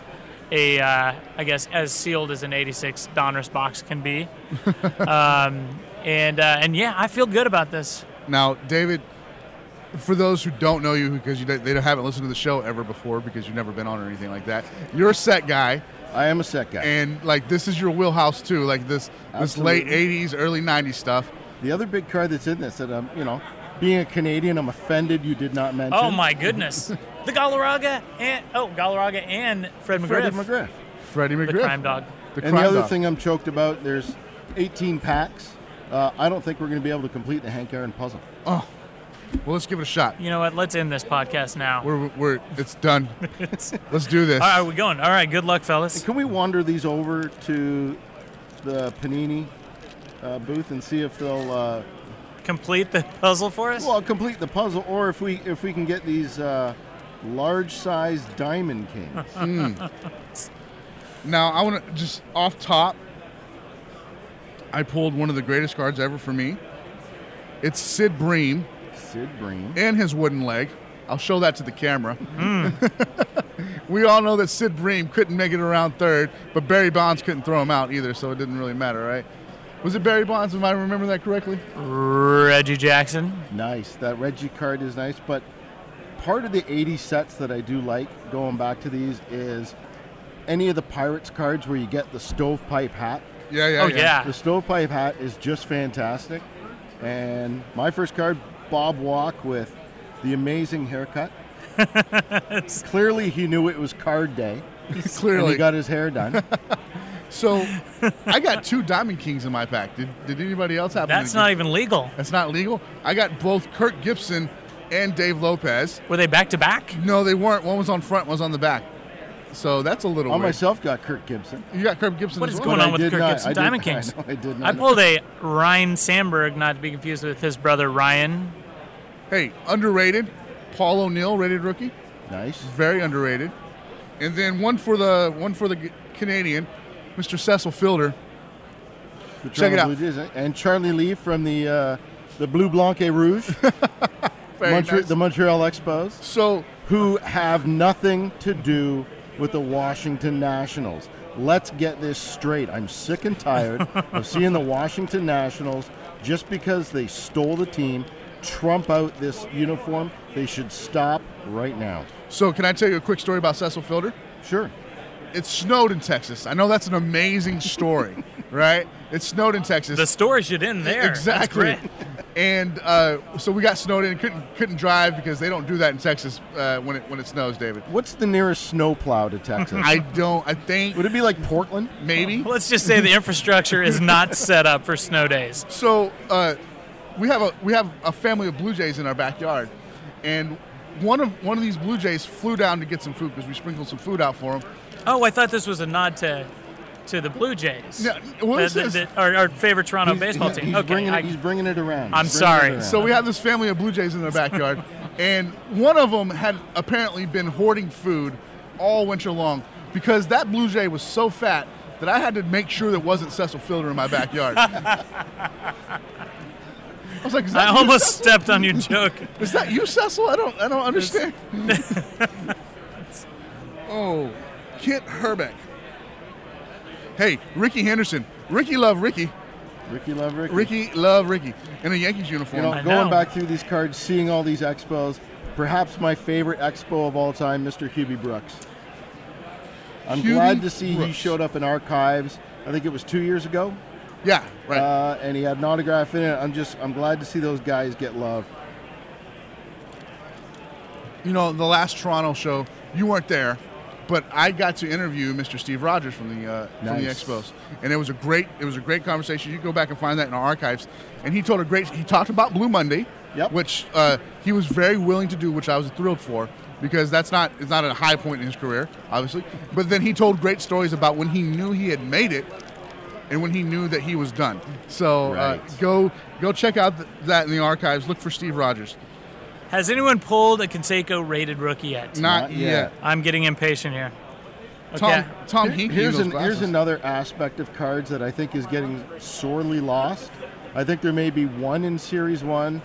a uh, I guess as sealed as an '86 Donruss box can be. *laughs* um, and uh, and yeah, I feel good about this. Now, David, for those who don't know you because you, they haven't listened to the show ever before because you've never been on or anything like that, you're a set guy. I am a set guy. and like this is your wheelhouse too like this this late 80s early 90s stuff the other big card that's in this that I'm, you know, being a Canadian, I'm offended you did not mention. Oh my goodness, the Galarraga and oh Galarraga and Fred McGriff, Freddie McGriff. freddie McGriff. the crime dog. the crime And the other dog. thing I'm choked about, there's 18 packs. Uh, I don't think we're going to be able to complete the Hank Aaron puzzle. Oh, well let's give it a shot You know what? Let's end this podcast now. we're, we're it's done *laughs* let's do this All right, we're going. All right, good luck, fellas. Can we wander these over to the Panini uh, booth and see if they'll uh, Complete the puzzle for us. well complete the puzzle, or if we if we can get these uh, large-sized Diamond Kings? *laughs* now i want to just off top i pulled one of the greatest cards ever for me. It's sid bream. Sid Bream. and his wooden leg. I'll show that to the camera. *laughs* We all know that sid bream couldn't make it around third but barry bonds couldn't throw him out either so it didn't really matter right was it barry bonds Am i remember that correctly Reggie Jackson. Nice. That Reggie card is nice, but part of the 80 sets that I do like going back to these is any of the Pirates cards where you get the stovepipe hat. yeah yeah Oh yeah. The stovepipe hat is just fantastic. And my first card, Bob Walk with the amazing haircut. *laughs* Clearly, he knew it was card day, *laughs* and clearly he got his hair done. *laughs* So, I got two Diamond Kings in my pack. Did, did anybody else happen? That's to not even legal. That's not legal. I got both Kirk Gibson and Dave Lopez. Were they back to back? No, they weren't. One was on front, one was on the back. So that's a little I weird. myself got Kirk Gibson. You got Kirk Gibson. What as is well? going But on I with did Kurt not- Gibson I did- Diamond I Kings? know, *laughs* I did not. I pulled a Ryne Sandberg, not to be confused with his brother Ryan. Hey, underrated. Paul O'Neill, rated rookie, Nice. very underrated. And then one for the one for the Canadian, Mr. Cecil Fielder. The Check it out. Blue Jays, eh? And Charlie Lea from the uh, the Blue Blanc et Rouge, *laughs* Montre- nice. the Montreal Expos, So who have nothing to do with the Washington Nationals. Let's get this straight. I'm sick and tired *laughs* of seeing the Washington Nationals just because they stole the team trump out this uniform. They should stop right now. so can I tell you a quick story about Cecil Fielder? Sure. It snowed in Texas. I know that's an amazing story, *laughs* right? It snowed in Texas. The story should end there. Exactly. And uh, so we got snowed in. Couldn't couldn't drive because they don't do that in Texas uh, when it when it snows, David. What's the nearest snowplow to Texas? *laughs* I don't. I think Would it be like Portland? maybe. Let's just say the infrastructure is not *laughs* set up for snow days. So uh, we have a we have a family of Blue Jays in our backyard, and one of one of these Blue Jays flew down to get some food because we sprinkled some food out for him. Oh, I thought this was a nod to to the Blue Jays. Yeah, well, The- this the- is- the- our, our favorite Toronto He's- baseball he's- team. He's okay, bringing I- it, he's bringing it around. I'm He's bringing it sorry. around. So we have this family of Blue Jays in their backyard, *laughs* and one of them had apparently been hoarding food all winter long because that Blue Jay was so fat that I had to make sure there wasn't Cecil Fielder in my backyard. *laughs* I was like, is that I you, almost Cecil? stepped on your joke. *laughs* Is that you, Cecil? I don't, I don't understand. oh, Kent Hrbek. Hey, Rickey Henderson. Ricky love Ricky. Ricky Love Ricky. Ricky love Ricky in a Yankees uniform. You know, going back through these cards, seeing all these expos, perhaps my favorite expo of all time, Mr. Hubie Brooks. I'm Hubie glad to see he showed up in archives. I think it was two years ago, yeah, right. uh, and he had an autograph in it. I'm just, I'm glad to see those guys get love. you know, the last Toronto show, you weren't there, but I got to interview Mr. Steve Rogers from the uh, from the Expos, and it was a great it was a great conversation. You can go back and find that in our archives. And he told a great he talked about Blue Monday, Yep. which uh, he was very willing to do, which I was thrilled for because that's not it's not a high point in his career, obviously. But then he told great stories about when he knew he had made it. And when he knew that he was done, so uh, go go check out th- that in the archives. Look for Steve Rogers. Has anyone pulled a Canseco rated rookie yet? Not, Not yet. yet. I'm getting impatient here. Okay. Tom Here- Hinkie. here's, an, here's another aspect of cards that I think is getting sorely lost. I think there may be one in Series 1.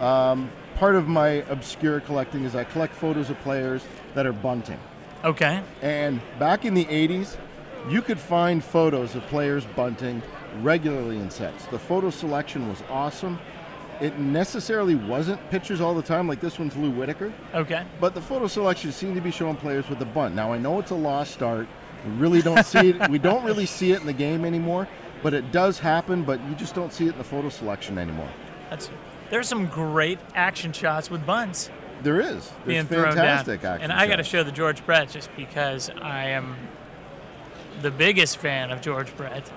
Um, part of my obscure collecting is I collect photos of players that are bunting. Okay. And back in the 80s, you could find photos of players bunting regularly in sets. The photo selection was awesome. It necessarily wasn't pictures all the time, like this one's Lou Whitaker, Okay. but the photo selection seemed to be showing players with a bunt. Now I know it's a lost start. We really don't see it. We don't really see it in the game anymore, but it does happen. But you just don't see it in the photo selection anymore. That's there's some great action shots with bunts. There is. being There's thrown fantastic down. action. And I got to show the George Brett just because I am the biggest fan of George Brett.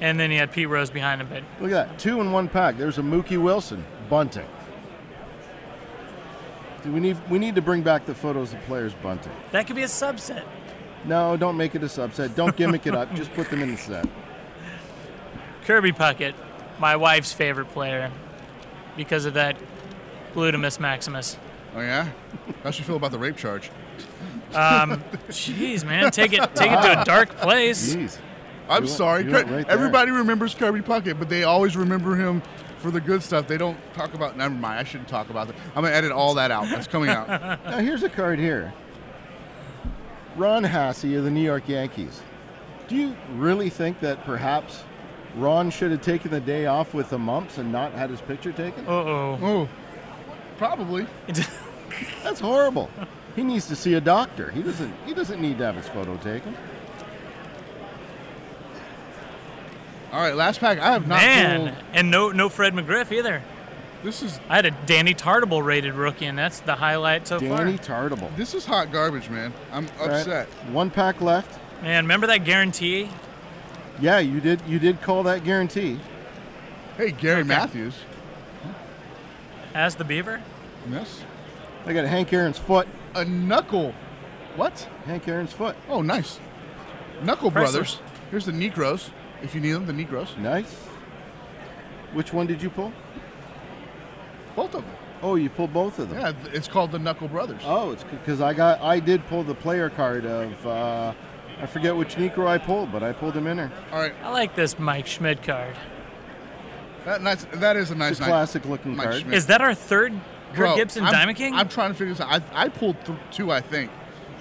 And then he had Pete Rose behind him, but Look at that, two in one pack. There's a Mookie Wilson bunting. See, we need we need to bring back the photos of players bunting. that could be a subset. No, don't make it a subset. Don't gimmick it up. Just put them in the set. Kirby Puckett, my wife's favorite player, because of that glutamus maximus. Oh yeah, how should you feel about the rape charge? Um, *laughs* jeez, man, take it take it to a dark place. Jeez. I'm You went- sorry. you went Kir- right there. Everybody remembers Kirby Puckett, but they always remember him for the good stuff. They don't talk about. Never mind. I shouldn't talk about that. I'm gonna edit all that out. That's coming out. *laughs* Now here's a card here. Ron Hassey of the New York Yankees. Do you really think that perhaps Ron should have taken the day off with the mumps and not had his picture taken? Uh oh. oh, probably. That's horrible. He needs to see a doctor. He doesn't. He doesn't need to have his photo taken. All right, last pack. I have not Man, pulled. and no no Fred McGriff either. This is I had a Danny Tartabull rated rookie, and that's the highlight so Danny far. Danny Tartabull. this is hot garbage, man. I'm All right, upset. One pack left. Man, remember that guarantee? Yeah, you did. You did call that guarantee. Hey, Gary Okay. Matthews. As the Beaver? Yes. I got Hank Aaron's foot. A knuckle. What? Hank Aaron's foot. Oh, nice. Knuckle Impressive. Brothers. Here's the Niekros. If you need them, the Niekros. Nice. Which one did you pull? Both of them. Oh, you pulled both of them. Yeah, it's called the Knuckle Brothers. Oh, it's because I got I did pull the player card of uh, I forget which Niekro I pulled, but I pulled him in there. All right, I like this Mike Schmidt card. that nice. That is a nice It's a night. classic looking Mike card. Schmidt. Is that our third Kirk Bro, Gibson I'm, Diamond King? I'm trying to figure this out. I, I pulled th- two, I think,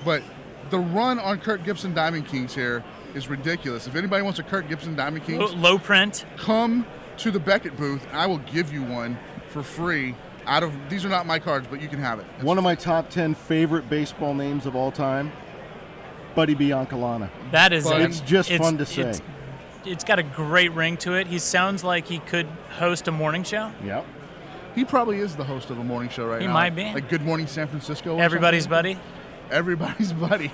but the run on Kirk Gibson Diamond Kings here is ridiculous. If anybody wants a Kirk Gibson Diamond Kings, Low, low print. come to the Beckett booth. I will give you one for free. Out of these are not my cards, but you can have it. It's- One of my top ten favorite baseball names of all time, Buddy Biancalana. That is But a- it's just fun to say. It's, it's got a great ring to it. He sounds like he could host a morning show. Yep. he probably is the host of a morning show right He now. He might be. like Good Morning San Francisco. or Everybody's something. buddy. everybody's *laughs* buddy.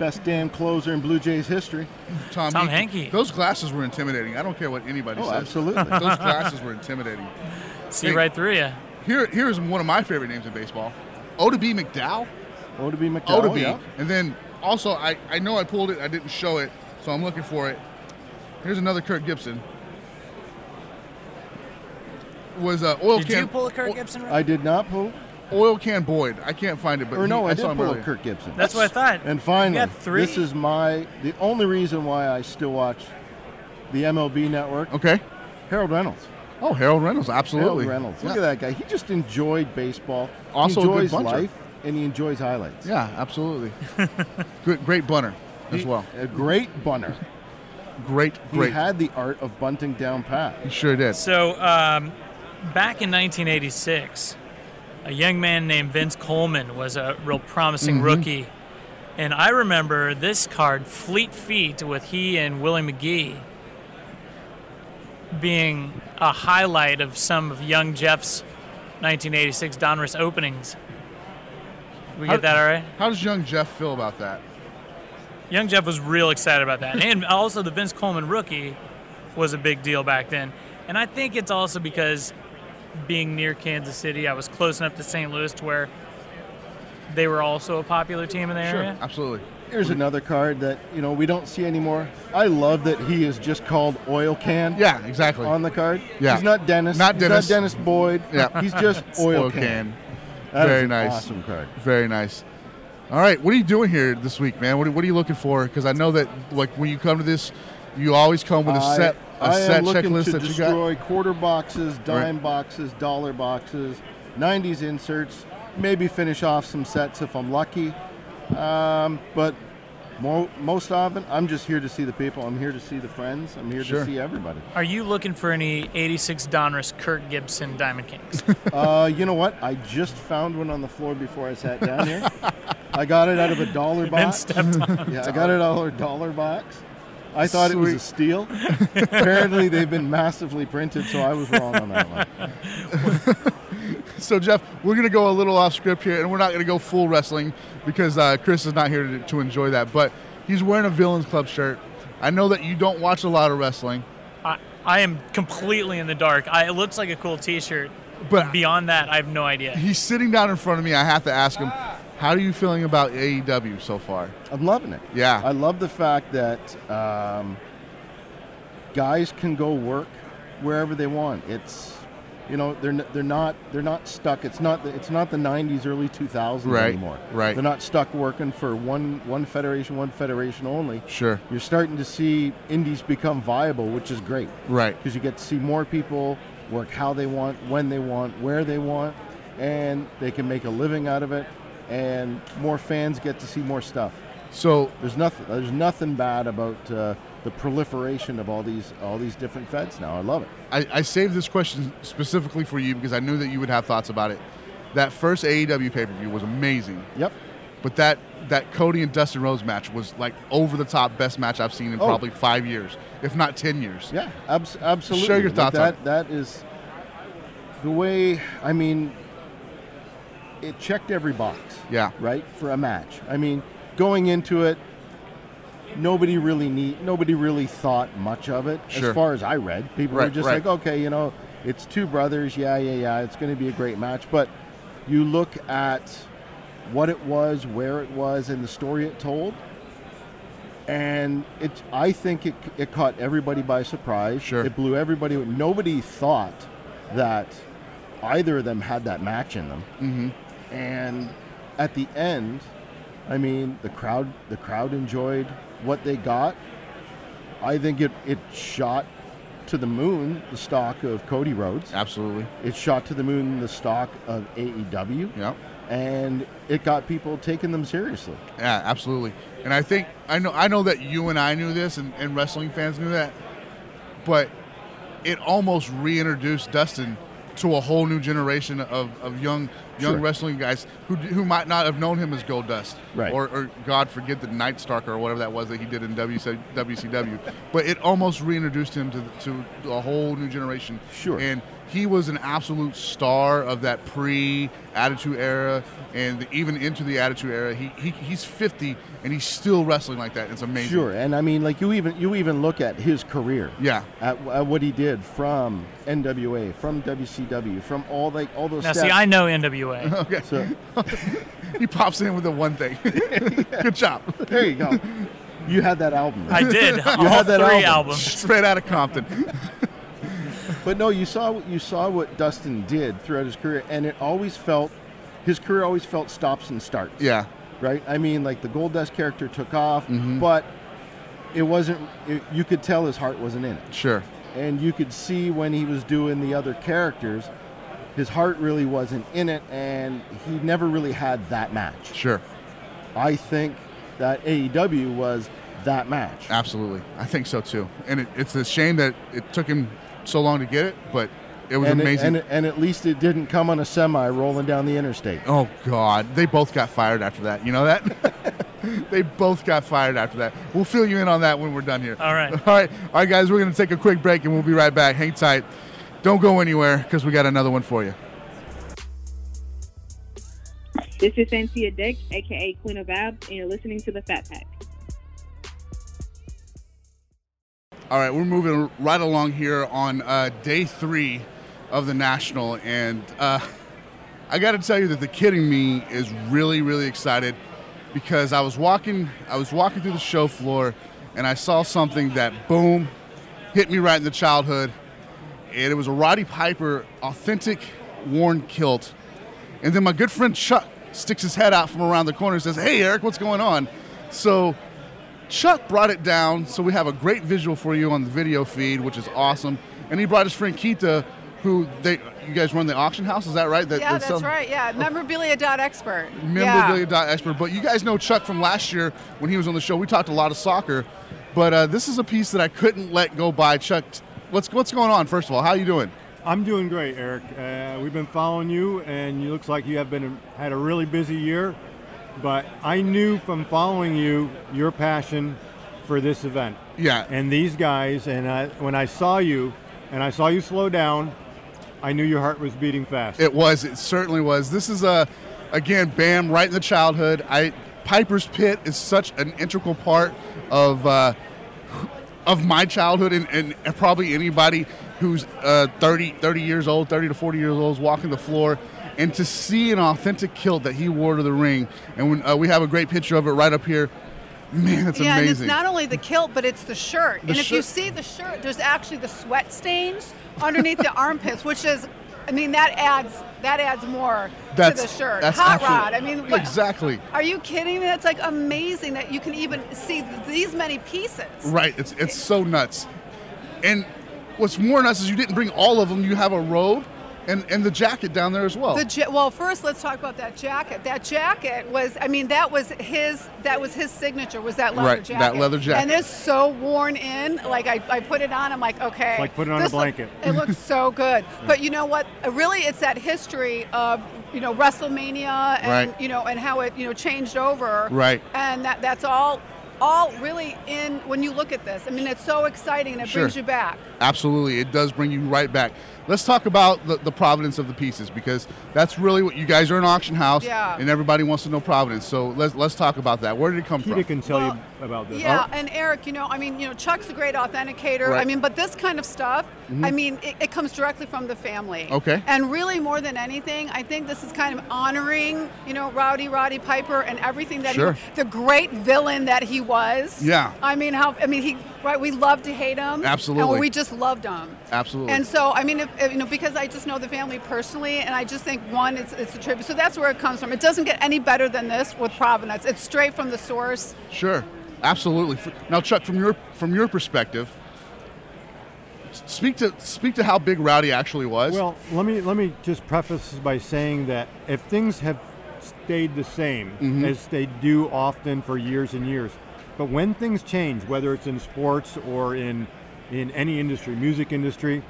Best damn closer in Blue Jays history. Tom, Tom Hinkie. Henke. Those glasses were intimidating. I don't care what ananybody Oh, says. absolutely. *laughs* Those glasses were intimidating. See Hey. right through you. here here's one of my favorite names in baseball, Oddibe McDowell. Oddibe McDowell. Oddibe, yeah. and then also I I know I pulled it, I didn't show it, so I'm looking for it. Here's another Kirk Gibson. Was uh, oil Did can you pull a Kirk o- Gibson? I did not pull, oil can Boyd. I can't find it, but or no, he, I did saw him pull a earlier. Kirk Gibson. That's what I thought. And finally, three. this is my the only reason why I still watch the MLB Network. Okay. Harold Reynolds. Oh, Harold Reynolds, absolutely. Harold Reynolds. Look Yeah. at that guy. He just enjoyed baseball. Also a he good enjoys buncher. life and he enjoys highlights. Yeah, absolutely. *laughs* good, great bunter as well. A great bunter. Great, great. He had the art of bunting down pat. He sure did. So, um, back in 1986, a young man named Vince Coleman was a real promising Mm-hmm. rookie. And I remember this card, Fleet Feet, with he and Willie McGee, being a highlight of some of young Jeff's 1986 Donruss openings. We How- get that all right? How does young Jeff feel about that? Young Jeff was real excited about that. And also the Vince Coleman rookie was a big deal back then. And I think it's also because being near Kansas City, I was close enough to St. Louis to where they were also a popular team in the Sure, area. absolutely. Here's another card that you know we don't see anymore. I love that he is just called Oil Can. Yeah, exactly. On the card. Yeah. He's not Dennis. Not He's Dennis. not Dennis Boyd. Yeah. *laughs* He's just *laughs* Oil, Oil Can. can. Very nice. Awesome card. Very nice. All right, what are you doing here this week, man? What are, what are you looking for? Because I know that like when you come to this, you always come with a I- set a I set am looking checklist to that you got. destroy quarter boxes, dime Right. boxes, dollar boxes, 90s inserts, maybe finish off some sets if I'm lucky. Um, but mo- most often, I'm just here to see the people. I'm here to see the friends. I'm here Sure. to see everybody. Are you looking for any 86 Donruss Kirk Gibson Diamond Kings? *laughs* Uh, you know what? I just found one on the floor before I sat down here. *laughs* I got it out of a dollar box. stepped on. Yeah, I got it out of a dollar box. I thought it was a Sweet. steal. *laughs* Apparently, they've been massively printed, so I was wrong on that one. *laughs* So Jeff, we're gonna go a little off script here, and we're not gonna go full wrestling because uh, Chris is not here to, to enjoy that. But he's wearing a Villains Club shirt. I know that you don't watch a lot of wrestling, I, I am completely in the dark. I, it looks like a cool T-shirt. but Beyond that, I have no idea. he's sitting down in front of me. I have to ask him, how are you feeling about AEW so far? I'm loving it. Yeah. I love the fact that um, guys can go work wherever they want. It's you know they're they're not they're not stuck. It's not the, it's not the 90s, early 2000s Right, anymore. right. They're not stuck working for one one federation, one federation only. Sure. You're starting to see indies become viable, which is great Right. because you get to see more people work how they want, when they want, where they want, and they can make a living out of it. And more fans get to see more stuff. So There's nothing. There's nothing bad about uh, the proliferation of all these all these different feds now. I love it. I, I saved this question specifically for you because I knew that you would have thoughts about it. That first AEW pay per view was amazing, Yep. but that that Cody and Dustin Rhodes match was like over the top best match I've seen in Oh. probably five years, if not ten years. Yeah. Abs- absolutely. Share your thoughts on that. That is the way. I mean, it checked every box. Yeah. Right for a match. I mean, going into it, nobody really need. Nobody really thought much of it. Sure. As far as I read, people were just right. like, okay, you know, it's two brothers. Yeah, yeah, yeah. It's going to be a great match. But you look at what it was, where it was, and the story it told. And it, I think it, it caught everybody by surprise. Sure. It blew everybody. Nobody thought that either of them had that match in them. Mm-hmm. And at the end, I mean, the crowd, the crowd enjoyed what they got. I think it, it shot to the moon the stock of Cody Rhodes. Absolutely. It shot to the moon the stock of AEW. Yeah. And it got people taking them seriously. Yeah, absolutely. And I think I know I know that you and I knew this and, and wrestling fans knew that, but it almost reintroduced Dustin to a whole new generation of, of young young Sure. wrestling guys who who might not have known him as Goldust, Right. Or, or God forget the Night Stalker or whatever that was that he did in WC, WCW. But it almost reintroduced him to to a whole new generation. Sure. And he was an absolute star of that pre Attitude Era, and even into the Attitude Era. He, he he's 50 and he's still wrestling like that. It's amazing. Sure, and I mean, like you even you even look at his career. Yeah. At, at what he did from NWA, from WCW, from all like all those. Now, steps. see, I know NWA. *laughs* Okay. So *laughs* He pops in with the one thing. *laughs* Good job. there you go. You had that album. I did. All had that three album. albums. Straight out of Compton. But no, you saw you saw what Dustin did throughout his career, and it always felt his career always felt stops and starts. Yeah. Right. I mean, like the Goldust character took off, Mm-hmm. but it wasn't. It, you could tell his heart wasn't in it, Sure. and you could see when he was doing the other characters, his heart really wasn't in it, and he never really had that match. Sure. I think that AEW was that match. Absolutely. I think so too. And it, it's a shame that it took him so long to get it, but it was and, it- amazing. and, and at least it didn't come on a semi rolling down the interstate. oh God, they both got fired after that. You know that? *laughs* they both got fired after that. We'll fill you in on that when we're done here. All right. All right. All right, guys. We're gonna take a quick break and we'll be right back. Hang tight. Don't go anywhere because we got another one for you. This is Cynthia Dick, aka Queen of Abs, and you're listening to the Fat Pack. All right, we're moving right along here on uh, day three of the national, and uh, I got to tell you that the kidding me is really, really excited because I was walking, I was walking through the show floor, and I saw something that boom hit me right in the childhood, and it was a Roddy Piper authentic worn kilt, and then my good friend Chuck sticks his head out from around the corner and says, "Hey, Eric, what's going on?" So Chuck brought it down, so we have a great visual for you on the video feed, which is awesome. And he brought his friend Kita, who they you guys run the auction house, is that right? That, Yeah, that's sells- right. Yeah, memorabilia.expert. Memorabilia dot expert. But you guys know Chuck from last year when he was on the show. We talked a lot of soccer, but uh, this is a piece that I couldn't let go by. Chuck, what's what's going on? First of all, how are you doing? I'm doing great, Eric. Uh, we've been following you, and it looks like you have been had a really busy year. But I knew from following you your passion for this event Yeah, and these guys. And I, when I saw you, and I saw you slow down, I knew your heart was beating fast. It was. It certainly was. This is a, again, Bam, right in the childhood. I Piper's Pit is such an integral part of uh, of my childhood, and, and probably anybody who's uh, 30, 30 years old, 30 to 40 years old, is walking the floor. And to see an authentic kilt that he wore to the ring, and when, uh, we have a great picture of it right up here. Man, it's yeah, and it's not only the kilt, but it's the shirt. The and if you see the shirt, there's actually the sweat stains underneath the *laughs* armpits, which is, I mean, that adds that adds more that's to the shirt. That's Hot rod. I mean, what- exactly. Are you kidding me? That's like amazing that you can even see these many pieces. Right. It's it's so nuts. And what's more nuts is you didn't bring all of them. You have a robe and, and the jacket down there as well. The ja- well, first let's talk about that jacket. That jacket was, I mean, that was his. That was his signature. Was that leather Right, jacket? that leather jacket. And it's so worn in. Like I, I put it on. I'm like, okay. like put it on a this look- blanket. it looks *laughs* so good. But you know what? Uh, really, it's that history of you know WrestleMania and Right. you know and how it you know changed over. Right. And that that's all. All really in when you look at this. I mean, it's so exciting and it Sure. brings you back. Absolutely. It does bring you right back. Let's talk about the, the provenance of the pieces because that's really what you guys are an auction house Yeah. and everybody wants to know provenance. So let's let's talk about that. Where did it come Kita from? can tell Well, you about this. Yeah, oh. and Eric, you know, I mean, you know, Chuck's a great authenticator. Right. I mean, but this kind of stuff, mm-hmm. I mean, it, it comes directly from the family. Okay. And really, more than anything, I think this is kind of honoring, you know, Rowdy Roddy Piper and everything that Sure. he, the great villain that he was. Yeah. I mean, how I mean, he right? We love to hate him. Absolutely. And we just loved him. Absolutely. And so, I mean, if, if, you know, because I just know the family personally, and I just think one, it's, it's a tribute. So that's where it comes from. It doesn't get any better than this with Provenance. It's straight from the source. Sure. Absolutely. Now Chuck, from your from your perspective, speak to speak to how big Rowdy actually was. Well, let me let me just preface by saying that if things have stayed the same Mm-hmm. as they do often for years and years, but when things change, whether it's in sports or in in any industry, music industry,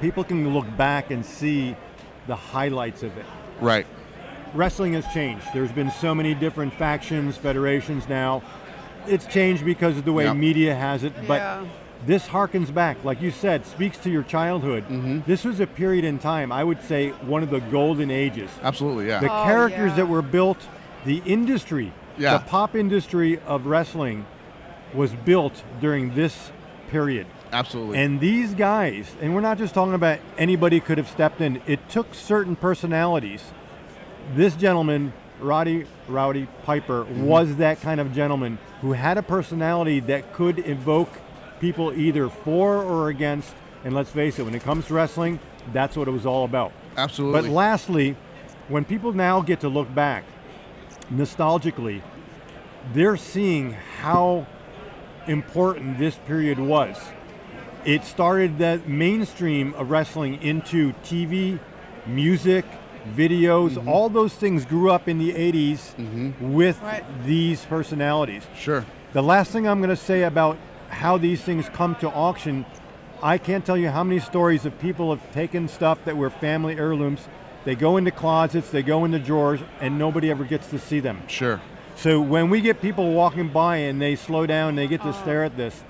people can look back and see the highlights of it. Right. wrestling has changed. There's been so many different factions, federations now. It's changed because of the way Yep. media has it, but Yeah. this harkens back, like you said, speaks to your childhood. Mm-hmm. This was a period in time, I would say, one of the golden ages. Absolutely. Yeah. The Oh, characters yeah. that were built, the industry, Yeah. the pop industry of wrestling was built during this period. Absolutely. And these guys, and we're not just talking about anybody could have stepped in. It took certain personalities. This gentleman, Roddy Rowdy Piper, Mm-hmm. was that kind of gentleman who had a personality that could evoke people either for or against. And let's face it, when it comes to wrestling, that's what it was all about. Absolutely. But lastly, when people now get to look back nostalgically, they're seeing how important this period was. It started the mainstream of wrestling into TV, music, videos, Mm-hmm. all those things grew up in the 80s with Right. these personalities. sure. The last thing I'm going to say about how these things come to auction, I can't tell you how many stories of people have taken stuff that were family heirlooms. They go into closets, they go into drawers, and nobody ever gets to see them. Sure. So when we get people walking by and they slow down, they get to stare at this.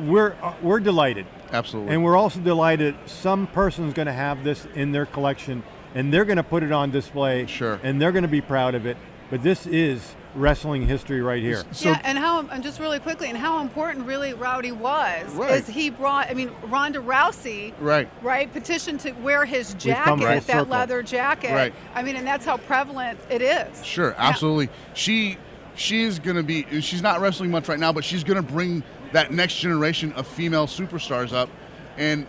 We're uh, we're delighted, Absolutely. and we're also delighted some person's going to have this in their collection, and they're going to put it on display. Sure. And they're going to be proud of it. But this is wrestling history right here. so yeah, and how and just really quickly, and how important really Rowdy was Right. is he brought. I mean, Ronda Rousey, Right. right, petitioned to wear his jacket, full that circle. leather jacket. Right. I mean, and that's how prevalent it is. Sure, absolutely. She she is going to be. She's not wrestling much right now, but she's going to bring that next generation of female superstars up, and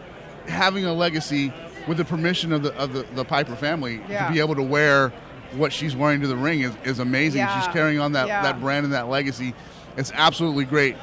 having a legacy with the permission of the of the, the Piper family Yeah. to be able to wear what she's wearing to the ring is, is amazing. Yeah. She's carrying on that, Yeah. that brand and that legacy. It's absolutely great.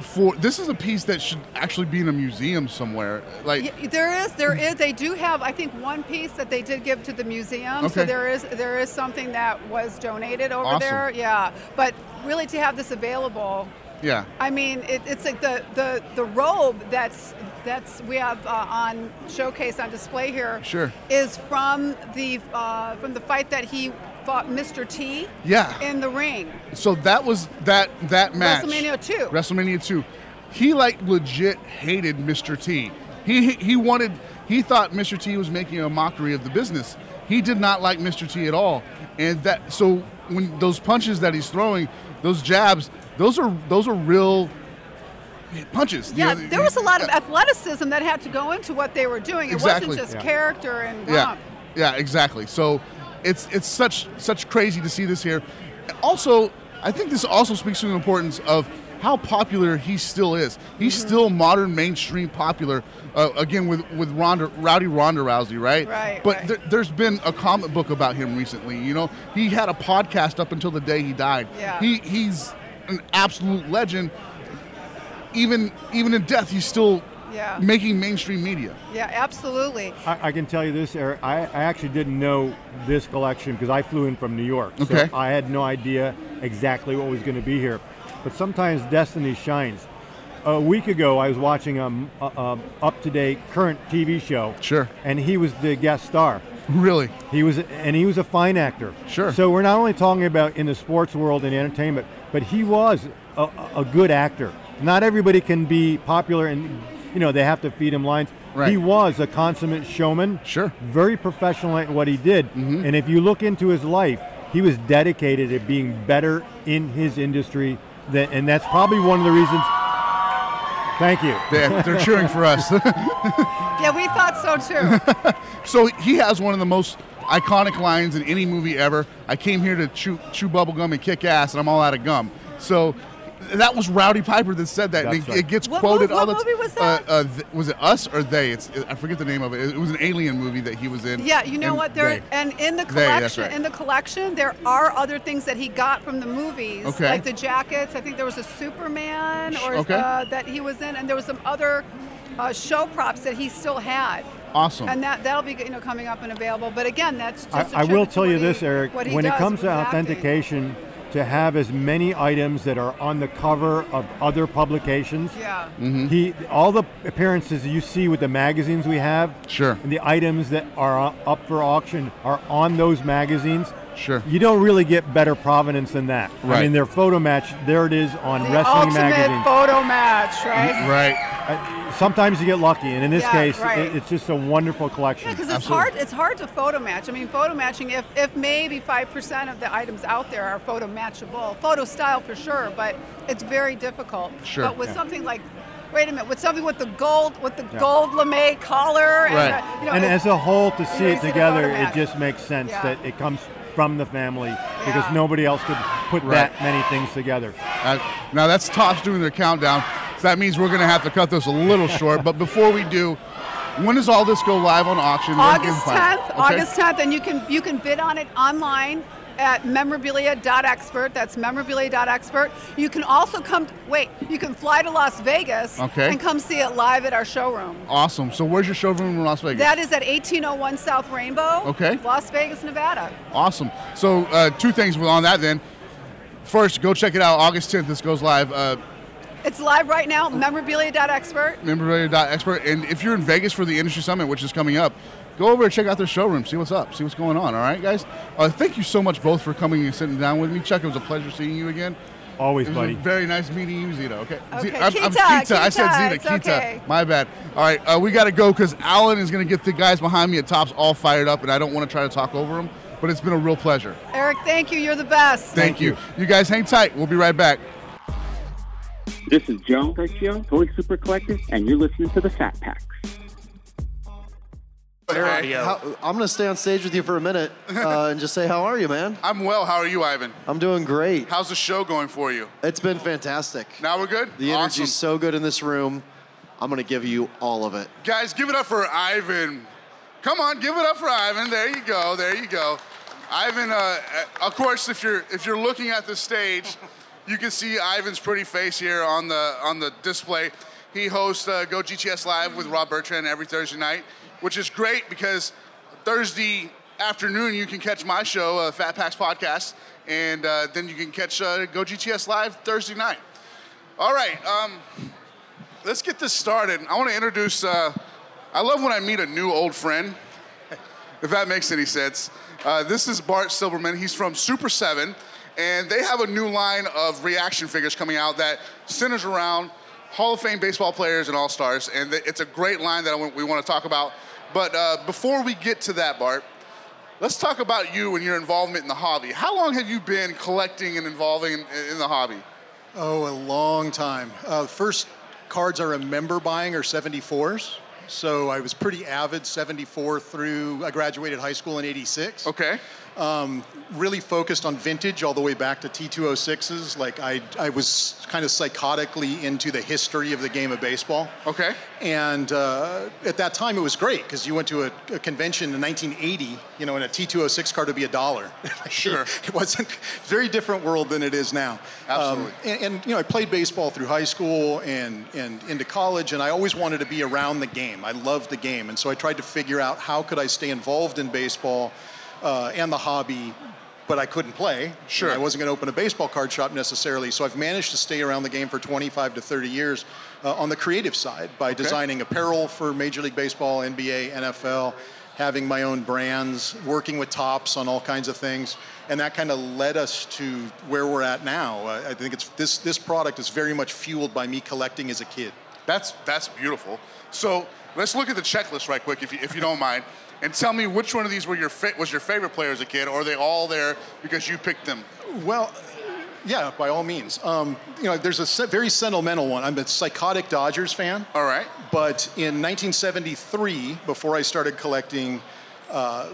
For this is a piece that should actually be in a museum somewhere. Like There is, there is. They do have, I think, one piece that they did give to the museum. Okay. So there is, there is something that was donated over Awesome. there. Yeah, but really to have this available, yeah, I mean, it, it's like the, the the robe that's that's we have uh, on showcase on display here. Sure. Is from the uh, from the fight that he fought Mr. T. Yeah. In the ring. so that was that that match. WrestleMania 2. WrestleMania 2. He like legit hated Mr. T. He he wanted he thought Mr. T was making a mockery of the business. He did not like Mr. T at all. And that so when those punches that he's throwing, those jabs, those are those are real punches. You Yeah, know, there was a lot of athleticism that had to go into what they were doing. It Exactly. wasn't just Yeah. character and yeah, romp. yeah, exactly. So it's it's such such crazy to see this here. Also, I think this also speaks to the importance of how popular he still is. He's Mm-hmm. still modern mainstream popular. Uh, again, with with Ronda, Rowdy Ronda Rousey, right? Right, But right. There, there's been a comic book about him recently. You know, he had a podcast up until the day he died. Yeah. He he's an absolute legend. Even even in death, he's still Yeah. making mainstream media. Yeah, absolutely. I, I can tell you this, Eric. I, I actually didn't know this collection because I flew in from New York. Okay. So I had no idea exactly what was going to be here. But sometimes destiny shines. A week ago, I was watching a, a, a up-to-date current TV show. Sure. And he was the guest star. *laughs* Really. He was, and he was a fine actor. Sure. So we're not only talking about in the sports world and entertainment, but he was a, a good actor. Not everybody can be popular, and you know they have to feed him lines. Right. He was a consummate showman. Sure. Mm-hmm. Very professional at what he did, and if you look into his life, he was dedicated to being better in his industry. Than, and that's probably one of the reasons. Thank you. They're, they're cheering for us. *laughs* Yeah, we thought so too. *laughs* so he has one of the most iconic lines in any movie ever. I came here to chew, chew bubble gum and kick ass, and I'm all out of gum. So that was Rowdy Piper that said that. That's It, right. it gets What quoted mov- all what the movie was Uh, that? uh, th- was it Us or They? It's I forget the name of it. It was an alien movie that he was in. Yeah, you know And what? There They. and in the collection, that's right. in the collection, there are other things that he got from the movies, Okay. like the jackets. I think there was a Superman, or Okay. uh, that he was in, and there was some other uh, show props that he still had. Awesome. And that that'll be you know coming up and available. But again, that's just I, a I will tell you what this, Eric. what he When it comes to with acting. authentication, to have as many items that are on the cover of other publications. Yeah. He all the appearances you see with the magazines we have, Sure. and the items that are up for auction are on those magazines. Sure. You don't really get better provenance than that. Right. I mean, their photo match, there it is on The wrestling ultimate magazines. photo match, right? Right. Uh, Sometimes you get lucky, and in this Yeah, case, right. it, it's just a wonderful collection. Yeah, because it's hard. It's hard to photo match. I mean, photo matching. If, if maybe five percent of the items out there are photo matchable, photo style for sure, but it's very difficult. Sure. But with something like, wait a minute, with something with the gold, with the gold lame collar, Right. and uh, you know, and it- as a whole, to see it together, it just makes sense Yeah. that it comes from the family because nobody else could put Right. that many things together. Uh, now that's Topps doing their countdown. So that means we're going to have to cut this a little *laughs* short. But before we do, when does all this go live on auction? When can we August 10th. Okay. August 10th, and you can you can bid on it online at memorabilia.expert. That's memorabilia.expert. You can also come. Wait, you can fly to Las Vegas Okay. and come see it live at our showroom. Awesome. So where's your showroom in Las Vegas? That is at 1801 South Rainbow. Okay. Las Vegas, Nevada. Awesome. So uh, two things on that then. First, go check it out. August 10th, this goes live. Uh, It's live right now. Memorabilia.expert. memorabilia.expert. And if you're in Vegas for the Industry Summit, which is coming up, go over and check out their showroom. See what's up. See what's going on. All right, guys? Uh, thank you so much both for coming and sitting down with me. Chuck, it was a pleasure seeing you again. Always, It was buddy. a very nice meeting you, Zeta. Okay. Okay, Z- I'm, I'm Kita, Kita. I said Kita, Zeta. it's Kita. okay. My bad. All right, uh, we got to go because Alan is going to get the guys behind me at Topps all fired up, and I don't want to try to talk over them. But it's been a real pleasure. Eric, thank you. You're the best. Thank, you. you. guys hang tight. We'll be right back. This is Joe Garcia, Toy Super Collector, and you're listening to the Fat Packs. Hey, How, I'm going to stay on stage with you for a minute uh, *laughs* and just say, how are you, man? I'm well. How are you, Ivan? I'm doing great. How's the show going for you? It's been fantastic. Now we're good? The awesome. energy's so good in this room. I'm going to give you all of it. Guys, give it up for Ivan. Come on, give it up for Ivan. There you go. There you go. Ivan, uh, of course, if you're if you're looking at the stage, *laughs* you can see Ivan's pretty face here on the on the display. He hosts uh, Go GTS Live with Rob Bertrand every Thursday night, which is great because Thursday afternoon you can catch my show, uh, Fat Packs Podcast, and uh, then you can catch uh, Go GTS Live Thursday night. All right, um, let's get this started. I want to introduce. Uh, I love when I meet a new old friend, *laughs* if that makes any sense. Uh, this is Bart Silverman. He's from Super 7, and they have a new line of reaction figures coming out that centers around Hall of Fame baseball players and All Stars, and it's a great line that we want to talk about. But uh, before we get to that, Bart, let's talk about you and your involvement in the hobby. How long have you been collecting and involving in, in the hobby? Oh, a long time. Uh, first cards I remember buying are 74s. So I was pretty avid 74 through, I graduated high school in 86. Okay. Um, really focused on vintage all the way back to T206s. Like I, I was kind of psychotically into the history of the game of baseball. Okay. And uh, at that time, it was great because you went to a, a convention in 1980, you know, and a T206 card would be a dollar. *laughs* Sure. it wasn't very different world than it is now. Absolutely. Um, and, and, you know, I played baseball through high school and, and into college, and I always wanted to be around the game. I loved the game, and so I tried to figure out how could I stay involved in baseball uh, and the hobby but I couldn't play. Sure. I wasn't going to open a baseball card shop necessarily. So I've managed to stay around the game for 25 to 30 years uh, on the creative side by designing apparel for Major League Baseball, NBA, NFL, having my own brands, working with Topps on all kinds of things. And that kind of led us to where we're at now. Uh, I think it's this this product is very much fueled by me collecting as a kid. That's that's beautiful. So let's look at the checklist right quick, if you, if you don't mind, and tell me which one of these were your fa- was your favorite player as a kid, or are they all there because you picked them? Well, yeah, by all means. Um, you know, there's a very sentimental one. I'm a psychotic Dodgers fan. All right. But in 1973, before I started collecting, uh,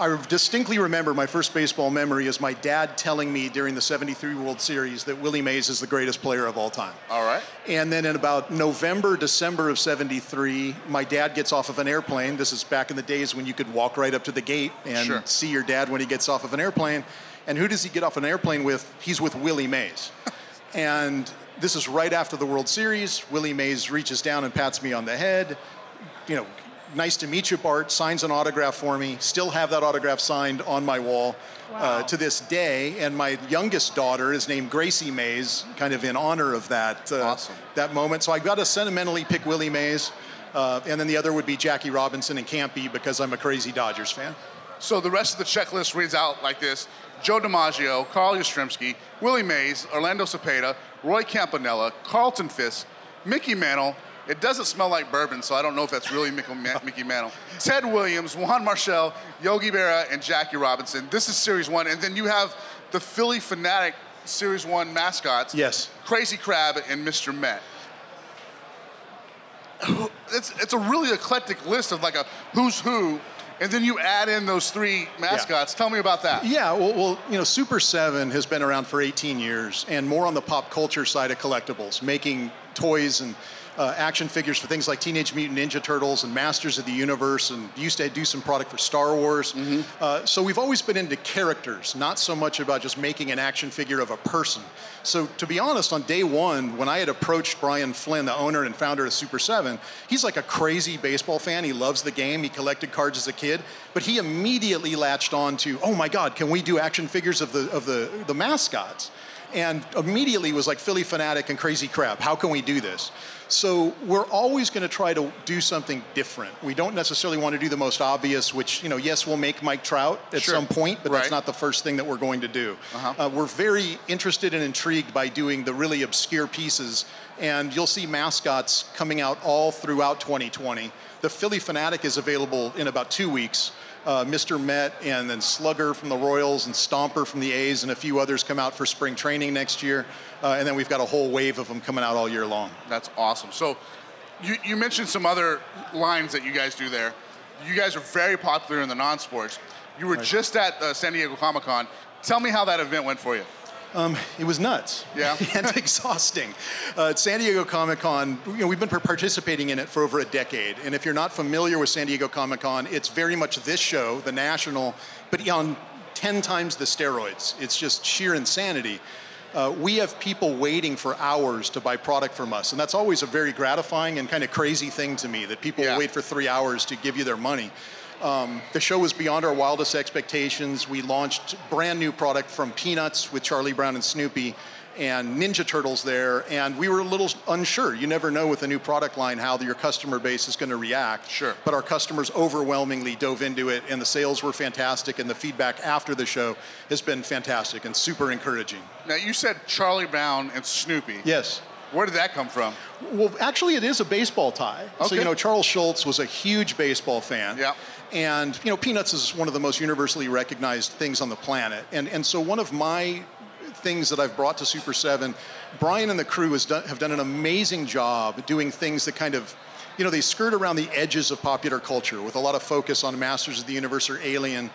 I distinctly remember my first baseball memory is my dad telling me during the 73 World Series that Willie Mays is the greatest player of all time. All right. And then in about November, December of 73, my dad gets off of an airplane. This is back in the days when you could walk right up to the gate and Sure. see your dad when he gets off of an airplane. And who does he get off an airplane with? He's with Willie Mays. *laughs* and this is right after the World Series. Willie Mays reaches down and pats me on the head, you know, nice to meet you, Bart, signs an autograph for me. Still have that autograph signed on my wall uh, to this day. And my youngest daughter is named Gracie Mays, kind of in honor of that uh, that moment. So I got to sentimentally pick Willie Mays. Uh, and then the other would be Jackie Robinson and Campy because I'm a crazy Dodgers fan. So the rest of the checklist reads out like this: Joe DiMaggio, Carl Yastrzemski, Willie Mays, Orlando Cepeda, Roy Campanella, Carlton Fisk, Mickey Mantle. It doesn't smell like bourbon, so I don't know if that's really Mickey, Ma- Mickey Mantle. Ted Williams, Juan Marichal, Yogi Berra, and Jackie Robinson. This is Series One, and then you have the Phillie Phanatic Series One mascots. Yes. Crazy Crab and Mr. Met. It's it's a really eclectic list of like a who's who, and then you add in those three mascots. Tell me about that. Yeah, well, well, you know, Super 7 has been around for 18 years and more on the pop culture side of collectibles, making toys and uh, action figures for things like Teenage Mutant Ninja Turtles and Masters of the Universe, and used to do some product for Star Wars. Uh, so we've always been into characters, not so much about just making an action figure of a person. So to be honest, on day one, when I had approached Brian Flynn, the owner and founder of Super 7, he's like a crazy baseball fan. He loves the game. He collected cards as a kid, but he immediately latched on to, oh my God, can we do action figures of the of the the mascots? and immediately was like Phillie Phanatic and Crazy Crab. How can we do this? So we're always going to try to do something different. We don't necessarily want to do the most obvious, which you know, yes, we'll make Mike Trout at Sure. some point, but that's not the first thing that we're going to do. Uh-huh. Uh, we're very interested and intrigued by doing the really obscure pieces, and you'll see mascots coming out all throughout 2020. The Phillie Phanatic is available in about two weeks. Uh, Mr. Met and then Slugger from the Royals and Stomper from the A's and a few others come out for spring training next year. Uh, and then we've got a whole wave of them coming out all year long. That's awesome. So, you, you mentioned some other lines that you guys do there. You guys are very popular in the non-sports. You were Right. just at uh, San Diego Comic Con. Tell me how that event went for you. Um, it was nuts. Yeah. *laughs* and exhausting. Uh, San Diego Comic Con, you know, we've been participating in it for over a decade. And if you're not familiar with San Diego Comic Con, it's very much this show, the national, but on 10 times the steroids. It's just sheer insanity. Uh, we have people waiting for hours to buy product from us. And that's always a very gratifying and kind of crazy thing to me that people wait for three hours to give you their money. Um, the show was beyond our wildest expectations. We launched brand new product from Peanuts with Charlie Brown and Snoopy and Ninja Turtles there, and we were a little unsure. You never know with a new product line how your customer base is going to react. Sure. But our customers overwhelmingly dove into it, and the sales were fantastic, and the feedback after the show has been fantastic and super encouraging. Now, you said Charlie Brown and Snoopy. Yes. Where did that come from? Well, actually, it is a baseball tie. Okay. So, you know, Charles Schulz was a huge baseball fan. Yeah. And, you know, Peanuts is one of the most universally recognized things on the planet. And, and so, one of my things that I've brought to Super 7, Brian and the crew has done, have done an amazing job doing things that kind of, you know, they skirt around the edges of popular culture with a lot of focus on Masters of the Universe or Alien.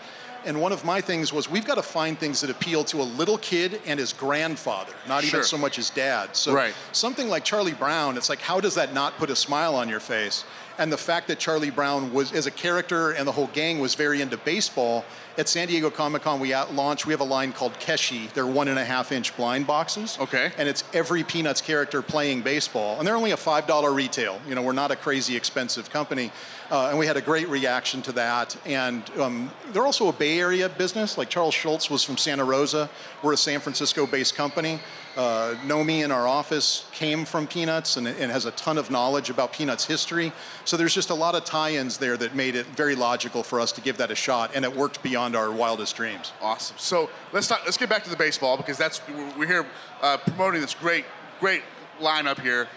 And one of my things was we've got to find things that appeal to a little kid and his grandfather, not Sure. even so much his dad. So Right. something like Charlie Brown, it's like, how does that not put a smile on your face? And the fact that Charlie Brown was, as a character, and the whole gang was very into baseball. At San Diego Comic Con, we out launched. We have a line called Keshi. They're one and a half inch blind boxes. Okay. And it's every Peanuts character playing baseball, and they're only a five dollar retail. You know, we're not a crazy expensive company, uh, and we had a great reaction to that. And um, they're also a Bay Area business. Like Charles Schulz was from Santa Rosa. We're a San Francisco-based company. Uh, Nomi in our office came from Peanuts and, and has a ton of knowledge about Peanuts history. So there's just a lot of tie-ins there that made it very logical for us to give that a shot, and it worked beyond our wildest dreams. Awesome. So let's talk, let's get back to the baseball because that's we're here uh, promoting this great great lineup here.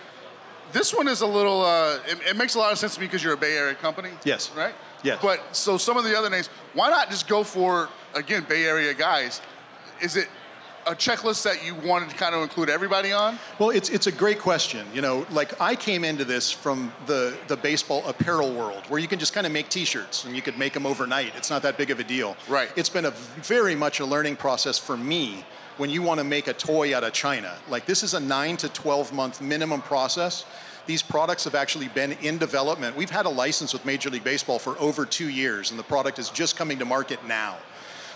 This one is a little. Uh, it, it makes a lot of sense to me because you're a Bay Area company. Yes. Right. Yes. But so some of the other names, why not just go for again Bay Area guys? Is it a checklist that you wanted to kind of include everybody on? Well, it's it's a great question. You know, like I came into this from the the baseball apparel world, where you can just kind of make T-shirts and you could make them overnight. It's not that big of a deal. Right. It's been a very much a learning process for me when you want to make a toy out of China. Like this is a nine to twelve month minimum process. These products have actually been in development. We've had a license with Major League Baseball for over two years, and the product is just coming to market now.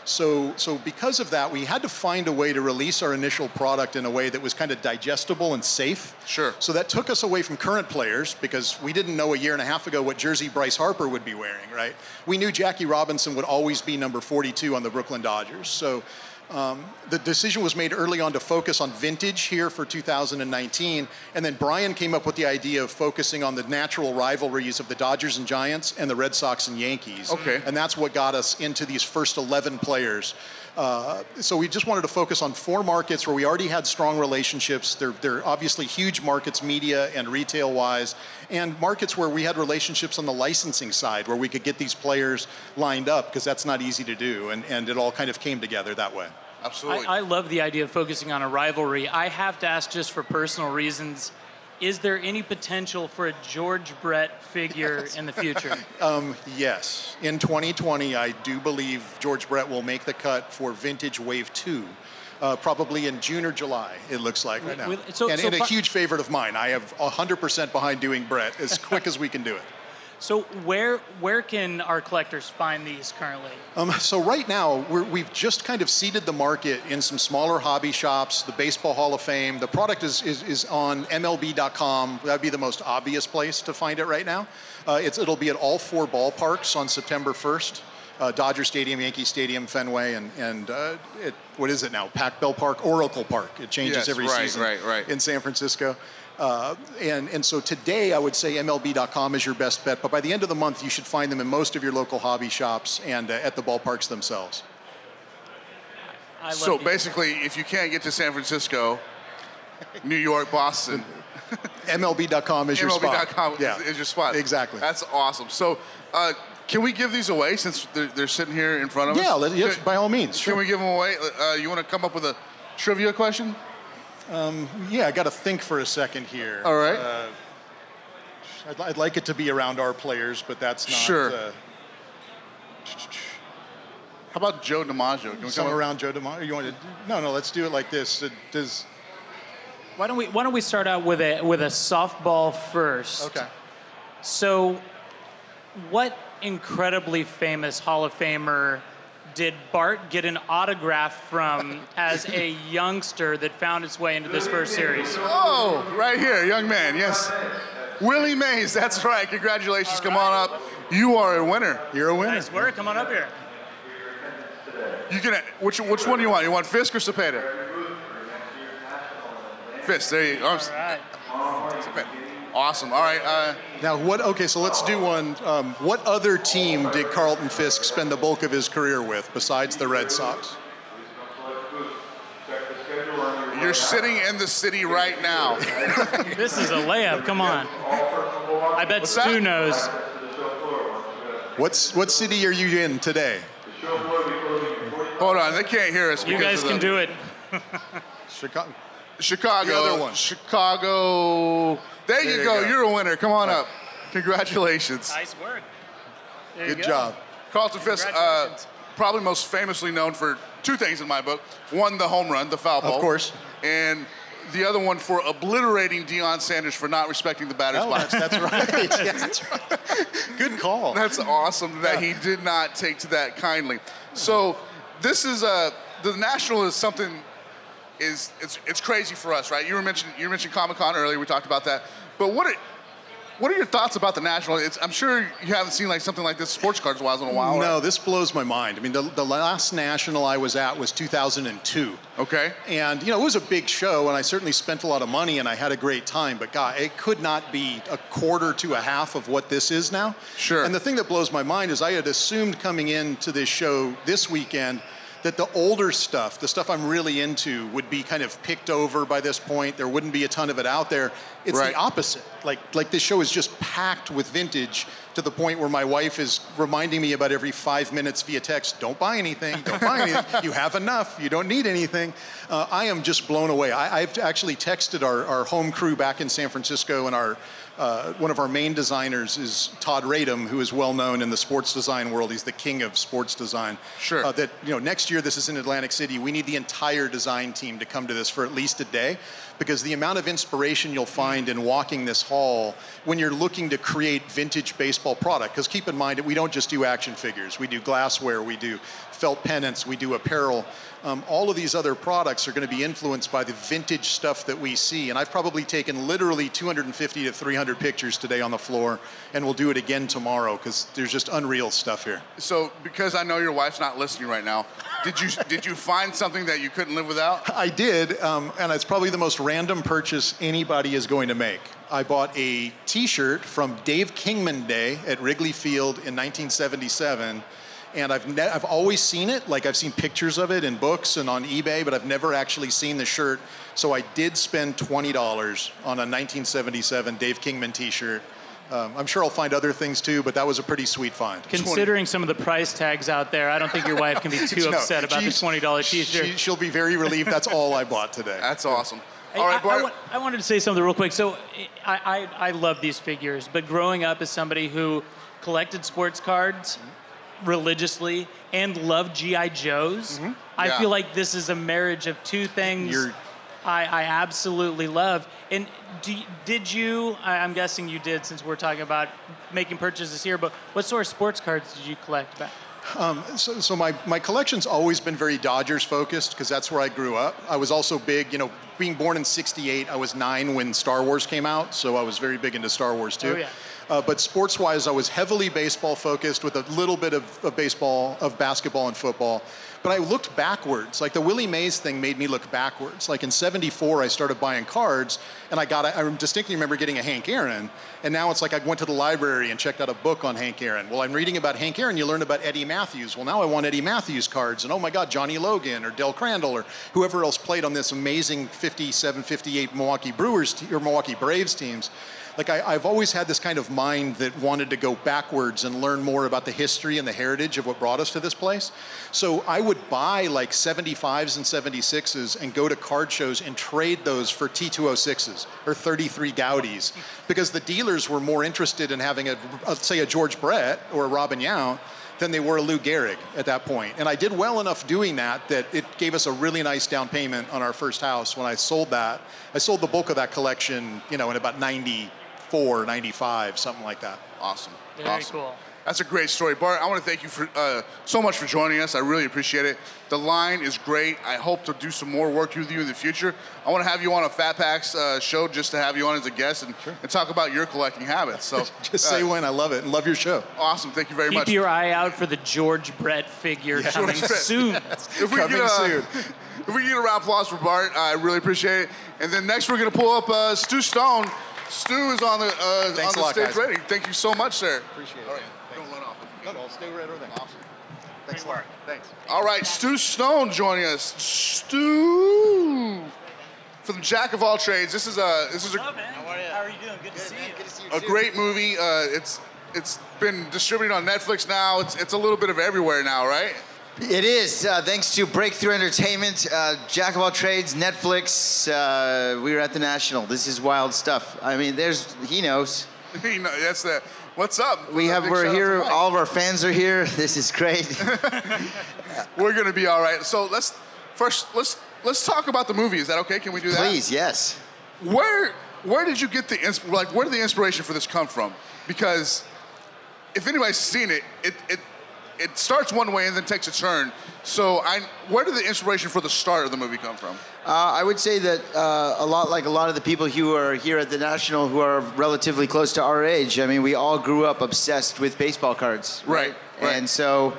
So, so because of that, we had to find a way to release our initial product in a way that was kind of digestible and safe. Sure. So that took us away from current players because we didn't know a year and a half ago what jersey Bryce Harper would be wearing, right? We knew Jackie Robinson would always be number 42 on the Brooklyn Dodgers. So um, the decision was made early on to focus on vintage here for 2019, and then Brian came up with the idea of focusing on the natural rivalries of the Dodgers and Giants and the Red Sox and Yankees. Okay. And that's what got us into these first 11 players. Uh, so we just wanted to focus on four markets where we already had strong relationships. They're, they're obviously huge markets, media and retail wise, and markets where we had relationships on the licensing side where we could get these players lined up because that's not easy to do. And, and it all kind of came together that way. Absolutely. I, I love the idea of focusing on a rivalry. I have to ask, just for personal reasons, is there any potential for a George Brett figure in the future? *laughs* Um, yes. In 2020, I do believe George Brett will make the cut for Vintage Wave 2. Uh, probably in June or July, it looks like right now. So- and, so and a huge favorite of mine. I have 100% behind doing Brett as quick as we can do it. So where where can our collectors find these currently? Um, so right now, we're, we've just kind of seeded the market in some smaller hobby shops, the Baseball Hall of Fame. The product is, is, is on MLB.com. That'd be the most obvious place to find it right now. Uh, it's, it'll be at all four ballparks on September 1st. Uh, Dodger Stadium, Yankee Stadium, Fenway, and, and uh, it, what is it now? Pac Bell Park, Oracle Park. It changes Yes, every right, season right, right. in San Francisco. Uh, and, and so today, I would say MLB.com is your best bet. But by the end of the month, you should find them in most of your local hobby shops and uh, at the ballparks themselves. So the- basically, if you can't get to San Francisco, New York, Boston, *laughs* MLB.com is your spot. MLB.com Yeah. is, is your spot. Exactly. That's awesome. So, uh, can we give these away since they're, they're sitting here in front of us? Yeah, yes, by all means. Can we give them away? Uh, you want to come up with a trivia question? Um, yeah, I got to think for a second here. All right. Uh, I'd, I'd like it to be around our players, but that's not. Sure. Uh, How about Joe DiMaggio? Can we come around Joe DeMar. You want to? No, no. Let's do it like this. Uh, does Why don't we Why don't we start out with a with a softball first? okay. So, what incredibly famous Hall of Famer did Bart get an autograph from as a youngster that found its way into this first series? Oh, right here, young man. Yes. Willie Mays. That's right. Congratulations. Come on up. You are a winner. You're a winner. Nice work. Come on up here. You can. Which which one do you want? You want Fisk or Cepeda? Fisk. There you go. All right. Cepeda. Awesome. All right. Uh, Now, what? Okay, so let's do one. Um, what other team did Carlton Fisk spend the bulk of his career with besides the Red Sox? you're sitting in the city right now. *laughs* This is a layup. Come on. I bet What's that? Stu knows. What's what city are you in today? Hold on. They can't hear us. You because guys can the- do it. *laughs* Chicago. Chicago. The other one. Chicago. There, There you you go. go. You're a winner. Come on up. Congratulations. Nice work. There you Good go. job. Carlton Fisk, uh, probably most famously known for two things in my book. One, the home run, the foul ball. Of course. And the other one for obliterating Deion Sanders for not respecting the batter's Oh, box. that's, that's right. *laughs* Yeah, that's right. Good call. That's awesome that he did not take to that kindly. So this is uh, the national is something is it's it's crazy for us, right? You were mentioning you mentioned Comic Con earlier. We talked about that. But what are what are your thoughts about the national? It's, I'm sure you haven't seen like something like this sports cards wise in a while. No, right? this blows my mind. I mean, the, the last national I was at was 2002. Okay. And, you know, it was a big show, and I certainly spent a lot of money, and I had a great time. But, God, it could not be a quarter to a half of what this is now. Sure. And the thing that blows my mind is I had assumed coming into this show this weekend that the older stuff, the stuff I'm really into, would be kind of picked over by this point. There wouldn't be a ton of it out there. It's Right. the opposite. Like, like this show is just packed with vintage to the point where my wife is reminding me about every five minutes via text, don't buy anything, don't buy anything. *laughs* You have enough, you don't need anything. Uh, I am just blown away. I, I've actually texted our, our home crew back in San Francisco and our uh, one of our main designers is Todd Radom, who is well known in the sports design world. He's the king of sports design. Sure. Uh, that you know, next year this is in Atlantic City. We need the entire design team to come to this for at least a day, because the amount of inspiration you'll find in walking this hall when you're looking to create vintage baseball product. Because keep in mind that we don't just do action figures. We do glassware. We do felt pennants. We do apparel. Um, all of these other products are going to be influenced by the vintage stuff that we see. And I've probably taken literally 250 to 300 pictures today on the floor, and we'll do it again tomorrow because there's just unreal stuff here. So, because I know your wife's not listening right now, did you *laughs* did you find something that you couldn't live without? I did, um, and it's probably the most random purchase anybody is going to make. I bought a T-shirt from Dave Kingman Day at Wrigley Field in 1977, and I've ne- I've always seen it. Like I've seen pictures of it in books and on eBay, but I've never actually seen the shirt. So I did spend twenty dollars on a 1977 Dave Kingman T-shirt. Um, I'm sure I'll find other things too, but that was a pretty sweet find. Considering some of the price tags out there, I don't think your wife can be too *laughs* No, upset about the twenty dollar T-shirt. She, she'll be very relieved. That's all I bought today. *laughs* That's awesome. Hey, I, I wa- I wanted to say something real quick. So, I, I, I love these figures, but growing up as somebody who collected sports cards religiously and love GI Joes, I Mm-hmm. Yeah. feel like this is a marriage of two things. You're- I, I absolutely love. And do, did you? I, I'm guessing you did, since we're talking about making purchases here. But what sort of sports cards did you collect back? Um, so, so my, my collection's always been very Dodgers focused because that's where I grew up. I was also big, you know, being born in 68, I was nine when Star Wars came out, so I was very big into Star Wars too. Oh, yeah. Uh, but sports wise, I was heavily baseball focused with a little bit of, of baseball, of basketball and football. But I looked backwards. Like the Willie Mays thing made me look backwards. Like in 74, I started buying cards and I got, I distinctly remember getting a Hank Aaron. And now it's like I went to the library and checked out a book on Hank Aaron. Well, I'm reading about Hank Aaron, you learn about Eddie Mathews. Well, now I want Eddie Mathews cards. And oh my God, Johnny Logan or Del Crandall or whoever else played on this amazing 57, 58 Milwaukee Brewers or Milwaukee Braves teams like I, I've always had this kind of mind that wanted to go backwards and learn more about the history and the heritage of what brought us to this place. So I would buy like 75s and 76s and go to card shows and trade those for T206s or 33 Goudeys *laughs* because the dealers were more interested in having a, a say a George Brett or a Robin Yount than they were a Lou Gehrig at that point. And I did well enough doing that that it gave us a really nice down payment on our first house when I sold that. I sold the bulk of that collection, you know, in about 94, 95, something like that. Awesome. Very awesome. cool. That's a great story, Bart. I want to thank you for uh, so much for joining us. I really appreciate it. The line is great. I hope to do some more work with you in the future. I want to have you on a Fat Packs uh, show just to have you on as a guest and, and talk about your collecting habits. So *laughs* Just say uh, when. I love it and love your show. Awesome. Thank you very Keep much. Keep your eye out for the George Brett figure Yeah. coming George Brett. soon. *laughs* If we Coming get a, soon. If we get a round of applause for Bart, I really appreciate it. And then next we're going to pull up uh, Stu Stone. Stu is on the uh, on the lot, stage guys. ready. Thank you so much, sir. Appreciate it. All right, don't run off. No, no, I'll stay right over there. Awesome. Thanks a lot. Thanks. All right, Stu Stone joining us. Stu from the Jack of All Trades. This is a this is a, How are you How are you doing? Good to see you. a great movie. Uh, it's it's been distributed on Netflix now. It's it's a little bit of everywhere now, right? It is, uh, thanks to Breakthrough Entertainment, uh, Jack of All Trades, Netflix. Uh, we were at the National. This is wild stuff. I mean, there's, he knows. *laughs* you know, that's the. What's up? We have, we're here, all of our fans are here. *laughs* This is great. *laughs* We're gonna be all right. So let's first let's let's talk about the movie. Is that okay? Can we do that? Please, yes. Where where did you get the like where did the inspiration for this come from? Because if anybody's seen it, it it it starts one way and then takes a turn. So I where did the inspiration for the start of the movie come from? Uh, I would say that uh, a lot like a lot of the people who are here at the National who are relatively close to our age. I mean, we all grew up obsessed with baseball cards. Right, right. And so,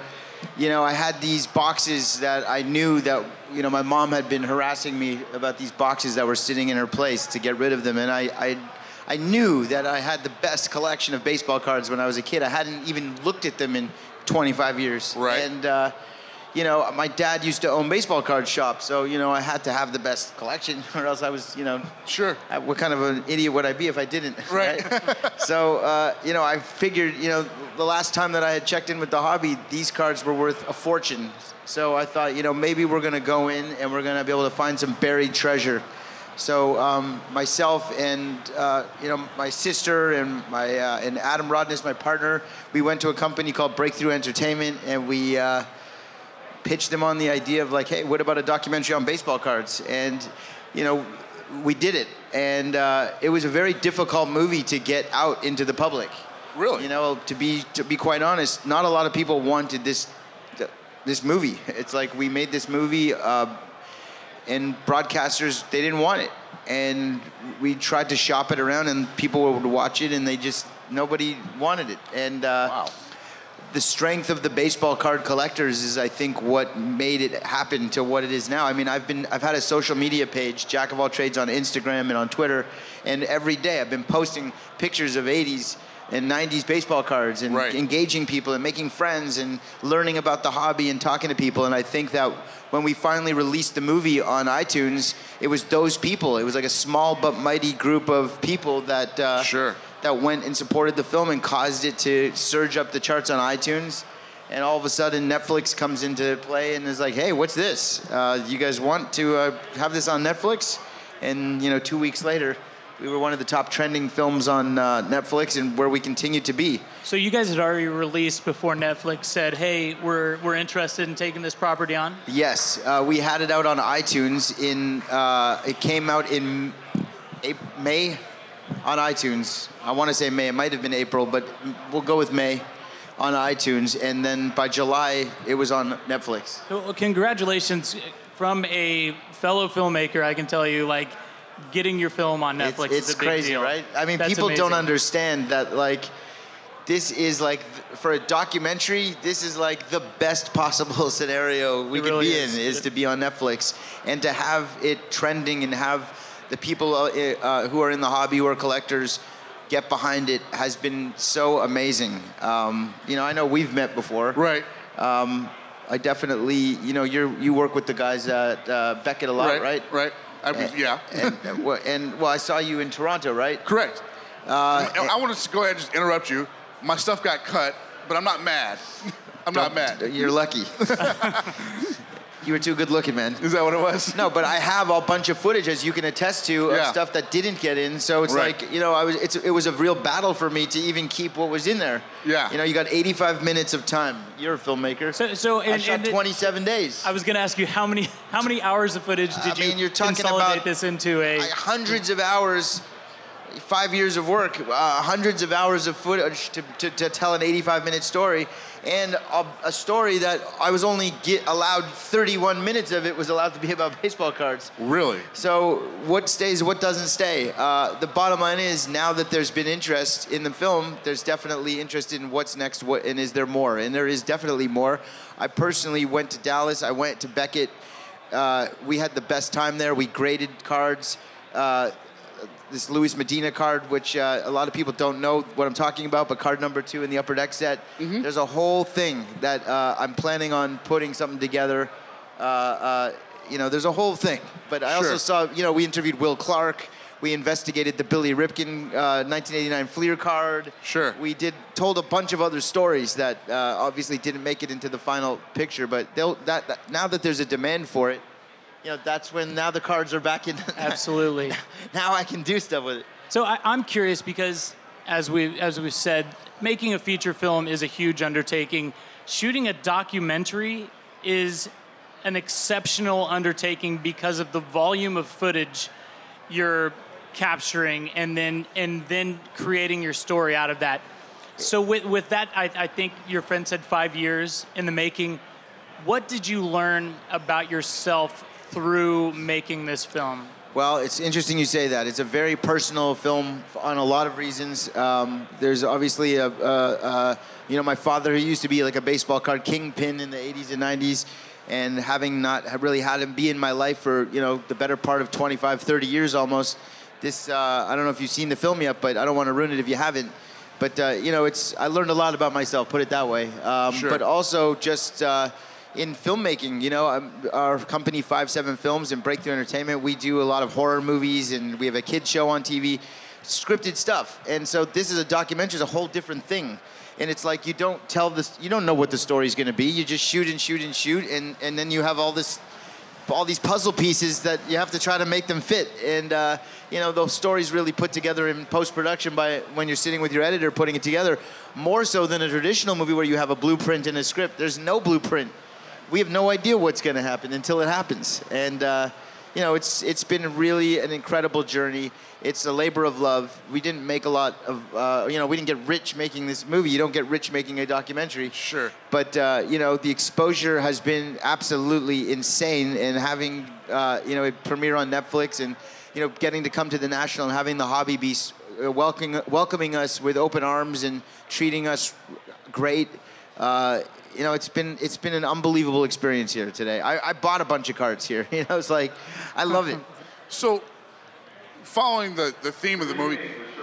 you know, I had these boxes that I knew that, you know, my mom had been harassing me about these boxes that were sitting in her place to get rid of them. And I, I, I knew that I had the best collection of baseball cards when I was a kid. I hadn't even looked at them in 25 years. Right. And, uh, you know, my dad used to own baseball card shops, so you know I had to have the best collection, *laughs* or else I was, you know, Sure. I- what kind of an idiot would I be if I didn't? Right. *laughs* so, uh, you know, I figured, you know, the last time that I had checked in with the hobby, these cards were worth a fortune. So I thought, you know, maybe we're gonna go in and we're gonna be able to find some buried treasure. So um, myself and uh, you know my sister and my uh, and Adam Rodness, my partner, we went to a company called Breakthrough Entertainment, and we uh, pitched them on the idea of like, hey, what about a documentary on baseball cards? And you know, we did it, and uh, it was a very difficult movie to get out into the public. Really? You know, to be to be quite honest, not a lot of people wanted this this movie. It's like we made this movie, uh, and broadcasters they didn't want it, and we tried to shop it around, and people would watch it, and they just nobody wanted it. And uh, wow. The strength of the baseball card collectors is, I think, what made it happen to what it is now. I mean, I've been, I've had a social media page, Jack of All Trades, on Instagram and on Twitter, and every day I've been posting pictures of '80s and 90s baseball cards and Right. engaging people and making friends and learning about the hobby and talking to people. And I think that when we finally released the movie on iTunes, it was those people. It was like a small but mighty group of people that uh, sure. that went and supported the film and caused it to surge up the charts on iTunes. And all of a sudden, Netflix comes into play and is like, "Hey, what's this? Uh, you guys want to uh, have this on Netflix?" And you know, two weeks later, we were one of the top trending films on uh, Netflix, and where we continue to be. So you guys had already released before Netflix said, "Hey, we're we're interested in taking this property on." Yes, uh, we had it out on iTunes. In uh, it came out in May on iTunes. I want to say May. It might have been April, but we'll go with May on iTunes. And then by July, it was on Netflix. Well, congratulations from a fellow filmmaker. I can tell you, like, getting your film on Netflix It's, is a big crazy, deal. right? I mean, That's people don't understand that like this is like for a documentary. This is like the best possible *laughs* scenario we It could really be is. in is to be on Netflix and to have it trending and have the people uh, uh, who are in the hobby who are collectors get behind it has been so amazing. Um, you know, I know we've met before, right? Um, I definitely, you know, you you work with the guys at uh, Beckett a lot, Right, right? right. I was- And- yeah. and, and, well, I saw you in Toronto, right? Correct. Uh, I, I want to go ahead and just interrupt you. My stuff got cut, but I'm not mad. *laughs* I'm not mad. You're lucky. *laughs* *laughs* you were too good looking, man. Is that what it was? No, but I have a bunch of footage, as you can attest to, of Yeah. stuff that didn't get in. So it's Right. like, you know, I was. It's, it was a real battle for me to even keep what was in there. Yeah. You know, you got 85 minutes of time. You're a filmmaker. So, so I shot and it- 27 days. I was going to ask you how many how many hours of footage did I you you're talking consolidate about this into a? hundreds of hours, five years of work, uh, hundreds of hours of footage to, to, to tell an 85 minute story, and a, a story that I was only get allowed 31 minutes of it was allowed to be about *laughs* baseball cards. Really? So what stays, what doesn't stay? Uh, the bottom line is now that there's been interest in the film, there's definitely interest in what's next, what, and is there more? And there is definitely more. I personally went to Dallas. I went to Beckett. Uh, we had the best time there. We graded cards. Uh, this Luis Medina card, which uh, a lot of people don't know what I'm talking about, but card number two in the upper deck set. Mm-hmm. There's a whole thing that uh, I'm planning on putting something together. Uh, uh, you know, there's a whole thing. But I also saw, you know, we interviewed Will Clark. We investigated the Billy Ripken uh, 1989 Fleer card. Sure. We did told a bunch of other stories that uh, obviously didn't make it into the final picture, but they'll that, that now that there's a demand for it, you know, that's when now the cards are back in. *laughs* Absolutely. now I can do stuff with it. So I, I'm curious because, as we as we said, making a feature film is a huge undertaking. Shooting a documentary is an exceptional undertaking because of the volume of footage you're capturing, and then and then creating your story out of that. So with with that, I, I think your friend said five years in the making. What did you learn about yourself through making this film? Well, it's interesting you say that. It's a very personal film on a lot of reasons. Um, there's obviously a, a, a, you know, my father, he used to be like a baseball card kingpin in the 80s and 90s, and having not really had him be in my life for, you know, the better part of 25, 30 years almost. This, uh, I don't know if you've seen the film yet, but I don't want to ruin it if you haven't. But uh, you know, it's I learned a lot about myself. Put it that way. Um, Sure. But also just. Uh, in filmmaking, you know, our company Five Seven Films and Breakthrough Entertainment, we do a lot of horror movies, and we have a kids show on TV, scripted stuff. And so this is a documentary, is a whole different thing. And it's like you don't tell this, you don't know what the story's going to be. You just shoot and shoot and shoot, and and then you have all this all these puzzle pieces that you have to try to make them fit. And uh, you know, those stories really put together in post production by when you're sitting with your editor putting it together, more so than a traditional movie where you have a blueprint and a script. There's no blueprint. We have no idea what's going to happen until it happens. And uh, you know, it's it's been really an incredible journey. It's a labor of love. We didn't make a lot of, uh, you know, we didn't get rich making this movie. You don't get rich making a documentary. Sure. But uh, you know, the exposure has been absolutely insane, and having uh, you know it premiere on Netflix, and you know, getting to come to the national and having the hobby be uh, welcoming welcoming us with open arms and treating us great. You know, it's been it's been an unbelievable experience here today. I, I bought a bunch of cards here. *laughs* You know, it's like I love it. *laughs* So, following the, the theme of the movie,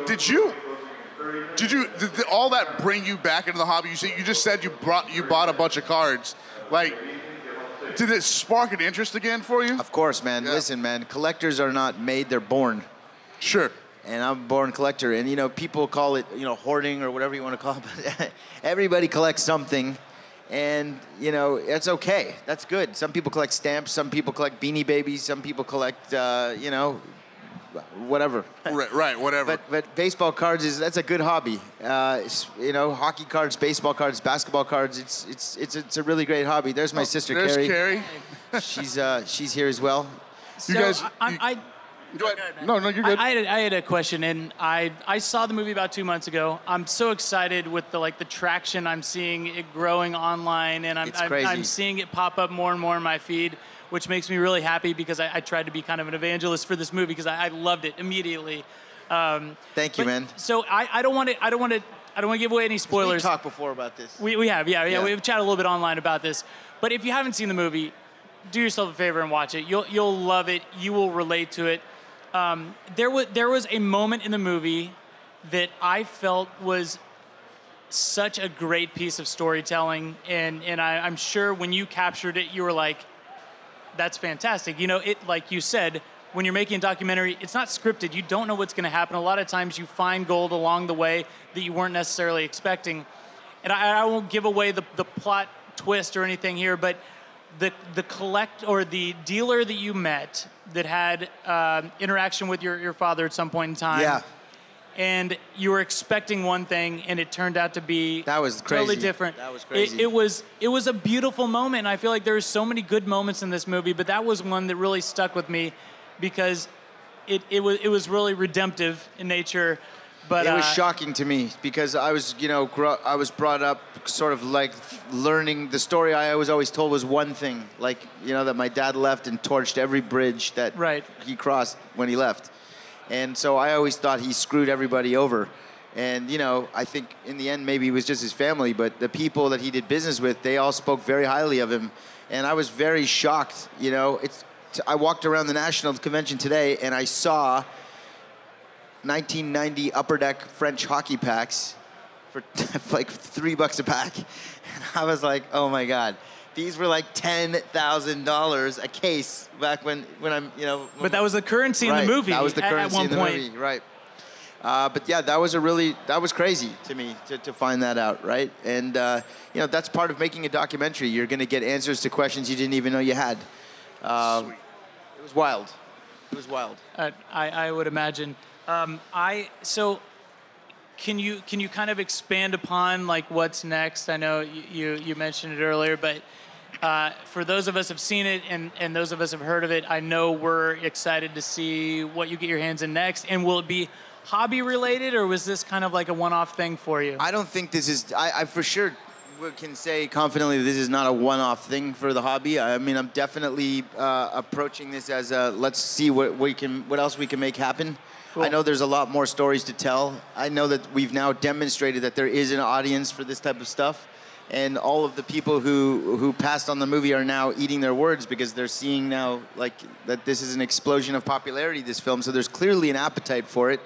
did you did you did all that bring you back into the hobby? You see, you just said you brought you bought a bunch of cards. Like, did it spark an interest again for you? Of course, man. Listen, man. Collectors are not made; they're born. Sure. And I'm a born collector, and you know, people call it, you know, hoarding or whatever you want to call it. But *laughs* everybody collects something, and you know, that's okay. That's good. Some people collect stamps. Some people collect Beanie Babies. Some people collect, uh, you know, whatever. Right, right, whatever. But but baseball cards is that's a good hobby. Uh, you know, hockey cards, baseball cards, basketball cards. It's it's it's it's a really great hobby. There's my Oh, sister there's Carrie. Carrie. she's uh, she's here as well. *laughs* So I, I, Go ahead. No, no, you're good. I, I, had a, I had a question, and I I saw the movie about two months ago. I'm so excited with the like the traction I'm seeing it growing online, and I'm It's I'm, crazy. I'm seeing it pop up more and more in my feed, which makes me really happy because I, I tried to be kind of an evangelist for this movie because I, I loved it immediately. Um, Thank you, but- man. So I, I don't want to I don't want to I don't want to give away any spoilers. We talked before about this. We, we have, yeah, yeah, Yeah. We've chatted a little bit online about this. But if you haven't seen the movie, do yourself a favor and watch it. You'll you'll love it. You will relate to it. Um, there was there was a moment in the movie that I felt was such a great piece of storytelling, and and I, I'm sure when you captured it, you were like, "That's fantastic." You know, it like you said. When you're making a documentary, it's not scripted. You don't know what's going to happen. A lot of times, you find gold along the way that you weren't necessarily expecting and I, I won't give away the, the plot twist or anything here, but the the collect or the dealer that you met that had um, interaction with your, your father at some point in time. Yeah. And you were expecting one thing, and it turned out to be That was crazy. totally different. That was It- crazy. It, was it was a beautiful moment. And I feel like there's so many good moments in this movie, but that was one that really stuck with me because it, it was it was really redemptive in nature. But it was uh, shocking to me because I was, you know, gro- I was brought up sort of like learning the story I was always told was one thing, like you know that my dad left and torched every bridge that Right. he crossed when he left, and so I always thought he screwed everybody over. And you know, I think in the end maybe it was just his family, but the people that he did business with, they all spoke very highly of him, and I was very shocked. You know, it's I walked around the national convention today and I saw 1990 upper deck French hockey packs for *laughs* like three bucks a pack. And I was like, oh my God. These were like ten thousand dollars a case back when, when I'm, you know. But that was the currency in the movie That was the at- at currency one in the point. movie, right? Uh, but yeah, that was a really that was crazy to me to, to find that out, right? And uh, you know that's part of making a documentary. You're going to get answers to questions you didn't even know you had. Um, it was wild. It was wild. Uh, I, I would imagine. Um, I so can you can you kind of expand upon like what's next? I know you you, mentioned it earlier, but uh, for those of us have seen it and and those of us have heard of it, I know we're excited to see what you get your hands in next. And will it be hobby related, or was this kind of like a one-off thing for you? I don't think this is. I, I for sure can say confidently this is not a one-off thing for the hobby. I mean, I'm definitely uh, approaching this as a let's see what we can, what else we can make happen. I know there's a lot more stories to tell. I know that we've now demonstrated that there is an audience for this type of stuff, and all of the people who who passed on the movie are now eating their words because they're seeing now like that this is an explosion of popularity. This film, so there's clearly an appetite for it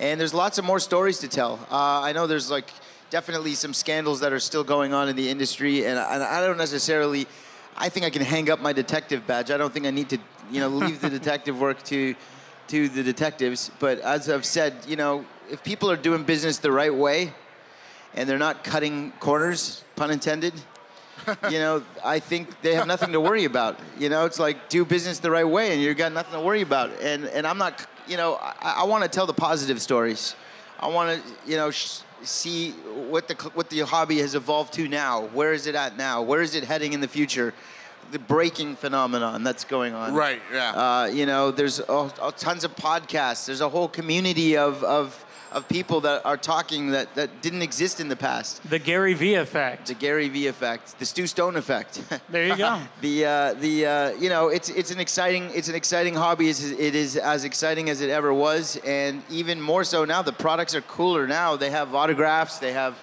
and there's lots of more stories to tell. Uh, I know there's like definitely some scandals that are still going on in the industry, and I, and I don't necessarily. I think I can hang up my detective badge. I don't think I need to, you know, leave the *laughs* detective work to to the detectives. But as I've said, you know, if people are doing business the right way, and they're not cutting corners, pun intended, you know, I think they have nothing to worry about. You know, it's like do business the right way, and you've got nothing to worry about. And and I'm not, you know, I, I want to tell the positive stories. I want to, you know, sh- see what the what the hobby has evolved to now. Where is it at now? Where is it heading in the future? The breaking phenomenon that's going on. Right, yeah. Uh, you know, there's uh, uh, tons of podcasts. There's a whole community of of of people that are talking that, that didn't exist in the past. The Gary V effect. The Gary V effect. The Stu Stone effect. *laughs* There you go. the uh, the uh, you know it's it's an exciting it's an exciting hobby. It's, it is as exciting as it ever was, and even more so now. The products are cooler now. They have autographs. They have.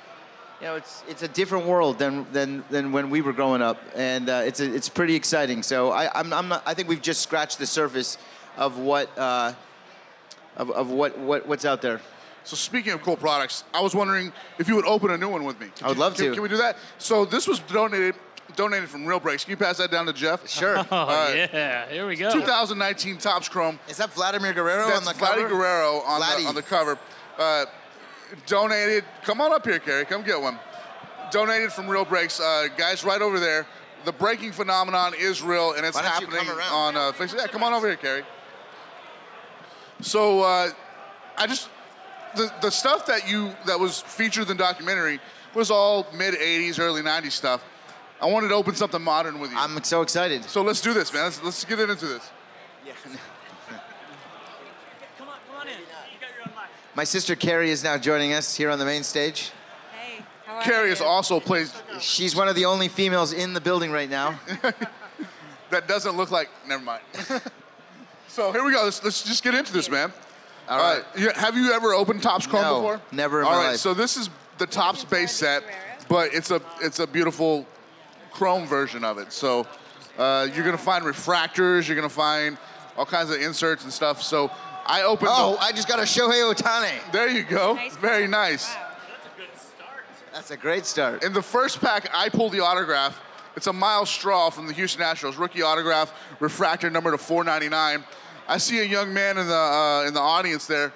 You know, it's it's a different world than than, than when we were growing up, and uh, it's a, it's pretty exciting. So I I'm, I'm not, I think we've just scratched the surface of what uh, of, of what, what what's out there. So speaking of cool products, I was wondering if you would open a new one with me. I would love Can, to. can we do that? So this was donated donated from Real Breaks. Can you pass that down to Jeff? Sure. *laughs* Oh, yeah. Here we go. 2019 Topps Chrome. Is that Vladimir Guerrero That's on the Vladdy cover? Guerrero on the, on the cover. Uh, donated. Come on up here, Kerry. Come get one. Donated from Real Breaks. Uh, guys, right over there. The breaking phenomenon is real, and it's Why don't you happening on uh, Facebook. Yeah, come on over here, Kerry. So uh, I just the the stuff that you that was featured in the documentary was all mid '80s, early '90s stuff. I wanted to open something modern with you. I'm so excited. So let's do this, man. Let's, let's get into this. Yeah. Come on, come on in. You got your own mic. My sister Carrie is now joining us here on the main stage. Hey, how are Carrie you? is also plays She's one of the only females in the building right now. *laughs* that doesn't look like. Never mind. *laughs* so here we go. Let's, let's just get into this, man. All right. Uh, have you ever opened Topps Chrome No, before? never in All my right. life. So this is the Topps base set, but it's a it's a beautiful Chrome version of it. So uh, you're gonna find refractors. You're gonna find all kinds of inserts and stuff. So I opened. Oh, the- I just got a Shohei Ohtani. there you go. Nice Very card. nice. Wow. That's a good start. That's a great start. In the first pack, I pulled the autograph. It's a Myles Straw from the Houston Nationals, rookie autograph, refractor number to 499. I see a young man in the uh, in the audience there.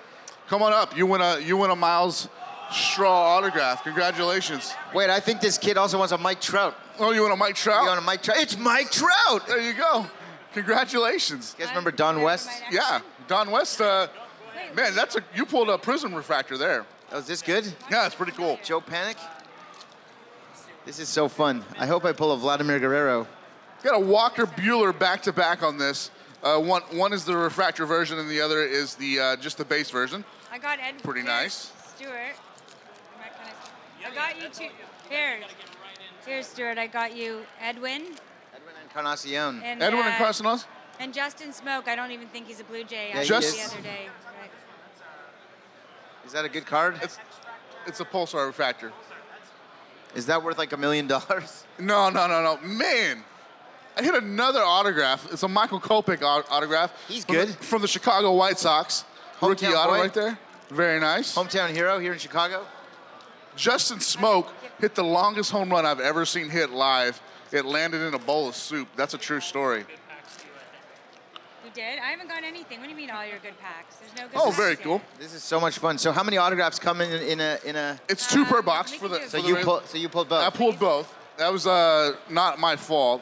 Come on up. You win a you win a Myles Straw autograph. Congratulations. Wait, I think this kid also wants a Mike Trout. Oh, you want a Mike Trout? You want a Mike Trout? It's Mike Trout. There you go. Congratulations. You guys remember Don West? Yeah, Don West. Uh, man, that's a you pulled a Prism refractor there. Oh, is this good? Yeah, it's pretty cool. Joe Panik? This is so fun. I hope I pull a Vladimir Guerrero. Got a Walker Buehler back to back on this. Uh, one one is the refractor version, and the other is the uh, just the base version. I got Ed. Pretty here's nice. Stuart. Am I kinda- I got you two. Here. Here's Stuart. I got you Edwin Edwin Encarnacion. and Edwin uh, Encarnacion. And Justin Smoak. I don't even think he's a Blue Jay. Yeah, I he just is. the other day. Right. Is that a good card? It's it's a Pulsar refractor. Is that worth like a million dollars? *laughs* No, no, no, no. Man, I hit another autograph. It's a Michael Kopech autograph. He's from the- good. from the Chicago White Sox. Rookie Hometown auto boy. right there. Very nice. Hometown hero here in Chicago? Justin Smoak hit the longest home run I've ever seen hit live. It landed in a bowl of soup. That's a true story. You did? I haven't got anything. What do you mean all your good packs? There's no good Oh, packs very yet. cool. This is so much fun. So how many autographs come in in a in a It's two per Um, box we for can the. do- for So the you ra- pull so you pulled both. I pulled both. That was uh, not my fault.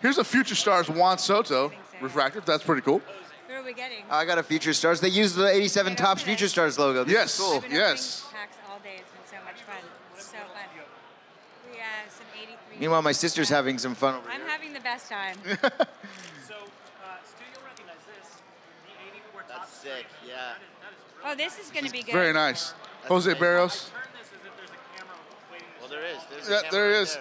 Here's a Future Stars Juan Soto refractor. That's pretty cool. Who are we getting? I got a Future Stars. They use the 87 Topps Future Stars logo. This Yes. is cool. I've been yes. Packs all day. It's been so much fun. So fun. We have some 83. Meanwhile, my sister's having some fun over I'm here. having the best time. *laughs* So, uh, Stu, you'll recognize this. The 84 top. Sick. Yeah. Oh, this is going to be good. Very nice. Jose Berrios. Turn this as if there's a camera waiting. Well, there is. There's Yeah, there is.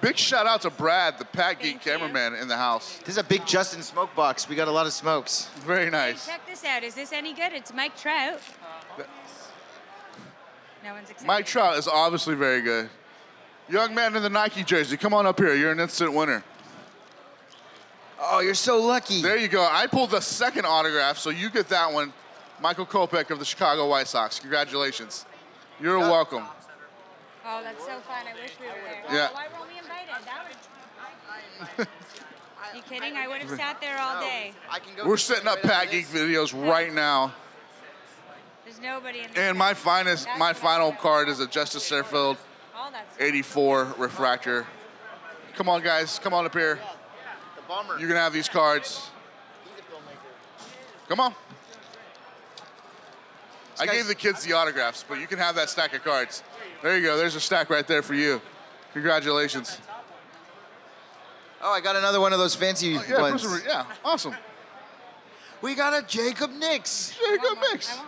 Big shout out to Brad, the Pat Geek Thank you. cameraman in the house. This is a big Justin Smoak box. We got a lot of smokes. Very Hey, nice. check this out. Is this any good? It's Mike Trout. No one's excited. Mike Trout is obviously very good. Young man in the Nike jersey, come on up here. You're an instant winner. Oh, you're so lucky. There you go. I pulled the second autograph, so you get that one. Michael Kopech of the Chicago White Sox. Congratulations. You're welcome. Oh, that's so fun. I wish we were there. Yeah. Why weren't we invited? That would. *laughs* you kidding? I would have sat there all day. I can go We're setting up Pat Geek videos *laughs* right now. There's nobody in there. And my finest, my final card is a Justice Fairfield oh, all that stuff. 84 refractor. Come on, guys. Come on up here. The bomber. You can have these cards. Come on. I gave the kids the autographs, but you can have that stack of cards. There you go. There's a stack right there for you. Congratulations. Oh, I got another one of those fancy Yeah, ones. Bruce, yeah, awesome. We got a Jacob Nix. Jacob Nix.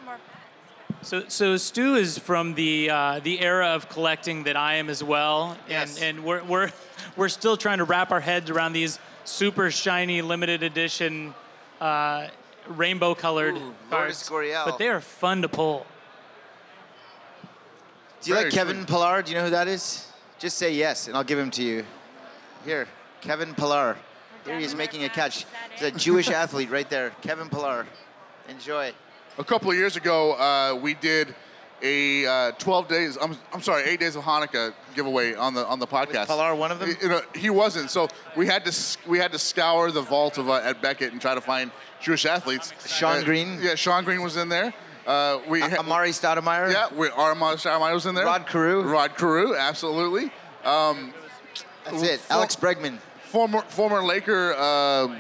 So, so Stu is from the uh, the era of collecting that I am as well, Yes. and and we're we're we're still trying to wrap our heads around these super shiny limited edition, uh, rainbow colored Ooh, cards. Lourdes But they are fun to pull. Do you Very like Kevin sweet. Pillar? Do you know who that is? Just say yes, and I'll give him to you. Here, Kevin Pillar. Here he is making a catch. He's a Jewish athlete right there. Kevin Pillar. Enjoy. A couple of years ago, uh, we did a uh, 12 days. I'm, I'm sorry, eight days of Hanukkah giveaway on the on the podcast. Pillar one of them? You know, he wasn't. So we had to we had to scour the vault of uh, at Beckett and try to find Jewish athletes. Sean Uh, Green? Yeah, Shawn Green was in there. Uh, we had- Amar'e Stoudemire. Yeah, we, Armand Stoudemire was in there. Rod Carew. Rod Carew, absolutely. Um, That's it. For- Alex Bregman. former former Laker um,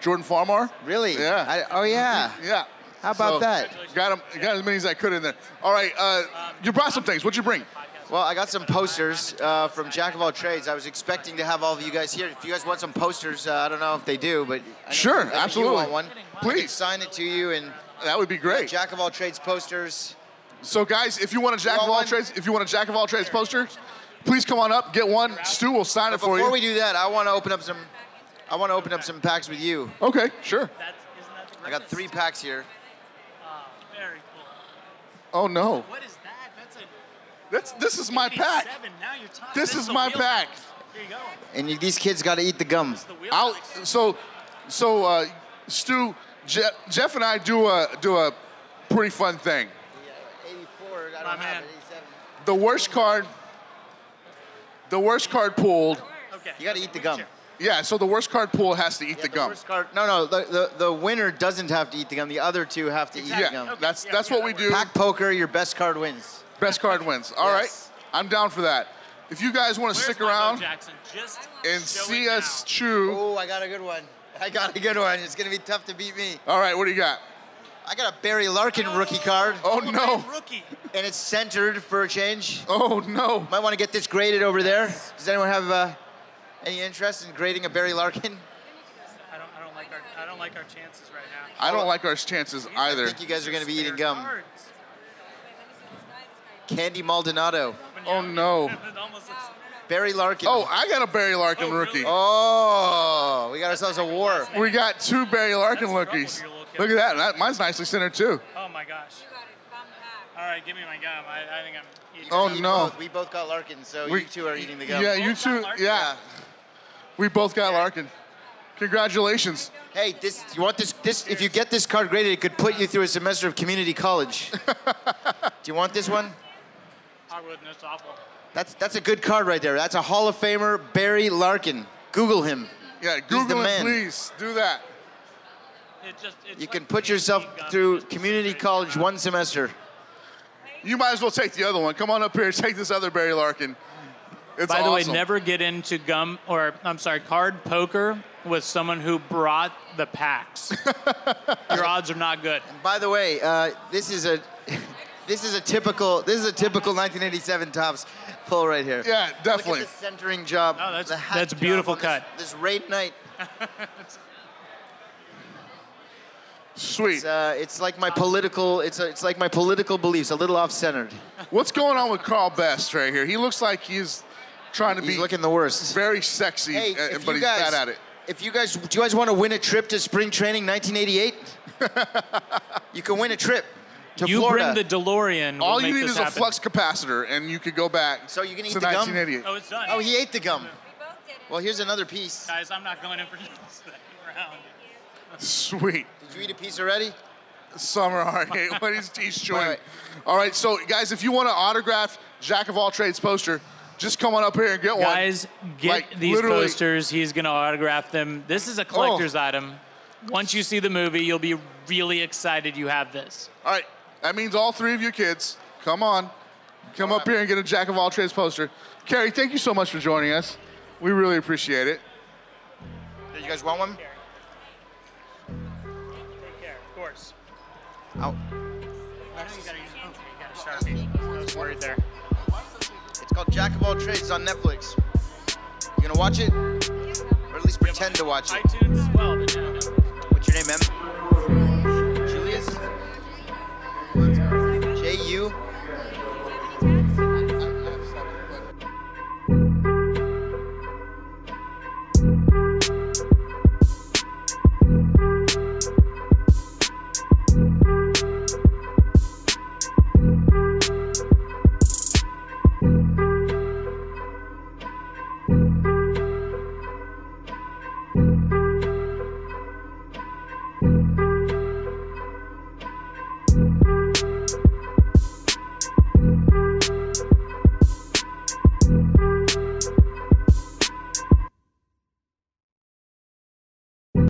Jordan Farmar. Really? Yeah. I, oh yeah. Yeah. How about So, that? Got him. Got as many as I could in there. All right. Uh, you brought some things. What'd you bring? Well, I got some posters uh, from Jack of All Trades. I was expecting to have all of you guys here. If you guys want some posters, uh, I don't know if they do, but Sure, I think absolutely. You want one? I can Please. sign it to you and That would be great. Jack of All Trades posters. So, guys, if you want a Jack of all one? trades, if you want a Jack of all trades poster, please come on up, get one. Stu will sign it for before you. Before we do that, I want to open up some. I want to open up some packs with you. okay, sure. I got three packs here. Very cool. Oh no, What is that? That's a that's this is my pack. 87. Now you're talking. This That's is the my pack. house. Here you go. And you, these kids got to eat the gum. The I'll, so, so uh, Stu, Je- Jeff and I do a do a pretty fun thing. 84. I don't have man. it. 87. The worst card, the worst card pulled. Okay. You got to eat the gum. Yeah, so the worst card pool has to eat Yeah, the gum. worst card- no, no. The, the, the winner doesn't have to eat the gum. The other two have to eat the Yeah, gum. that's Yeah, that's yeah, what we that do. Pack poker, your best card wins. Best card wins. All right, Yes. I'm down for that. If you guys want to stick around Just and see us now. chew. Oh, I got a good one. I got a good one. It's gonna be tough to beat me. All right, what do you got? I got a Barry Larkin rookie card, Oh no! Rookie. and it's centered for a change. Oh no! Might want to get this graded over there. Does anyone have uh, any interest in grading a Barry Larkin? I don't. I don't like our. I don't like our chances right now. I don't like our chances either. I think you guys are gonna be eating gum. Cards. Candy Maldonado, Oh no! *laughs* It Barry Larkin. Oh, I got a Barry Larkin Oh, rookie. really? Oh, we got ourselves a war. We got two Barry Larkin That's rough rookies. with your little kid. Look at that. that. Mine's nicely centered too. Oh my gosh. All right, give me my gum. I, I think I'm eating. Oh We no! both- we both got Larkin, so We- you two are eating the gum. Yeah, you Both two. Yeah, we both got Larkin. Congratulations. Hey, this you want this this if you get this card graded, it could put you through a semester of community college. *laughs* Do you want this one? I wouldn't. It's awful. That's that's a good card right there. That's a Hall of Famer, Barry Larkin. Google him. Yeah, Google it, man. please. Do that. It just. It's You like can put yourself through community college one semester. You might as well take the other one. Come on up here. Take this other Barry Larkin. It's By the awesome. way, never get into gum or I'm sorry, card poker with someone who brought the packs. *laughs* Your odds are not good. By the way, uh, this is a *laughs* this is a typical this is a typical 1987 Topps pull right here. Yeah, definitely. Look at the centering job. Oh, that's- the hat that's job beautiful on this- cut. This, raid night. *laughs* Sweet. It's, uh, it's like my political. It's a, it's like my political beliefs. A little off centered. What's going on with Carl Best right here? He looks like he's trying to He's be looking the worst. very sexy, Hey, uh, if but you he's guys, bad at it. If you guys, do you guys want to win a trip to spring training 1988? *laughs* you can win a trip to You Florida. bring the DeLorean. We'll All you make need this is a flux capacitor, and you could go back So you can eat to the gum? 1988. Oh, it's done. oh, he ate the gum. We Well, here's another piece. Guys, I'm not going in for *laughs* this second round. Sweet. Did you eat a piece already? Summer Art. *laughs* what he's, he's chewing. All right. All right, so guys, if you want to autograph Jack of all trades poster, just come on up here and get Guys, one. Guys, get like, these literally. posters. He's going to autograph them. This is a collector's oh. item. Once you see the movie, you'll be really excited you have this. All right. That means all three of you kids, come on. Come all up right. here and get a Jack of All Trades poster. Carrie, thank you so much for joining us. We really appreciate it. You guys want one? Take care, of course. Out. I oh, you got a sharpie. There called Jack of All Trades on Netflix. You gonna watch it? Or at least pretend to watch it. iTunes as well, but yeah. What's your name, Em? Julius?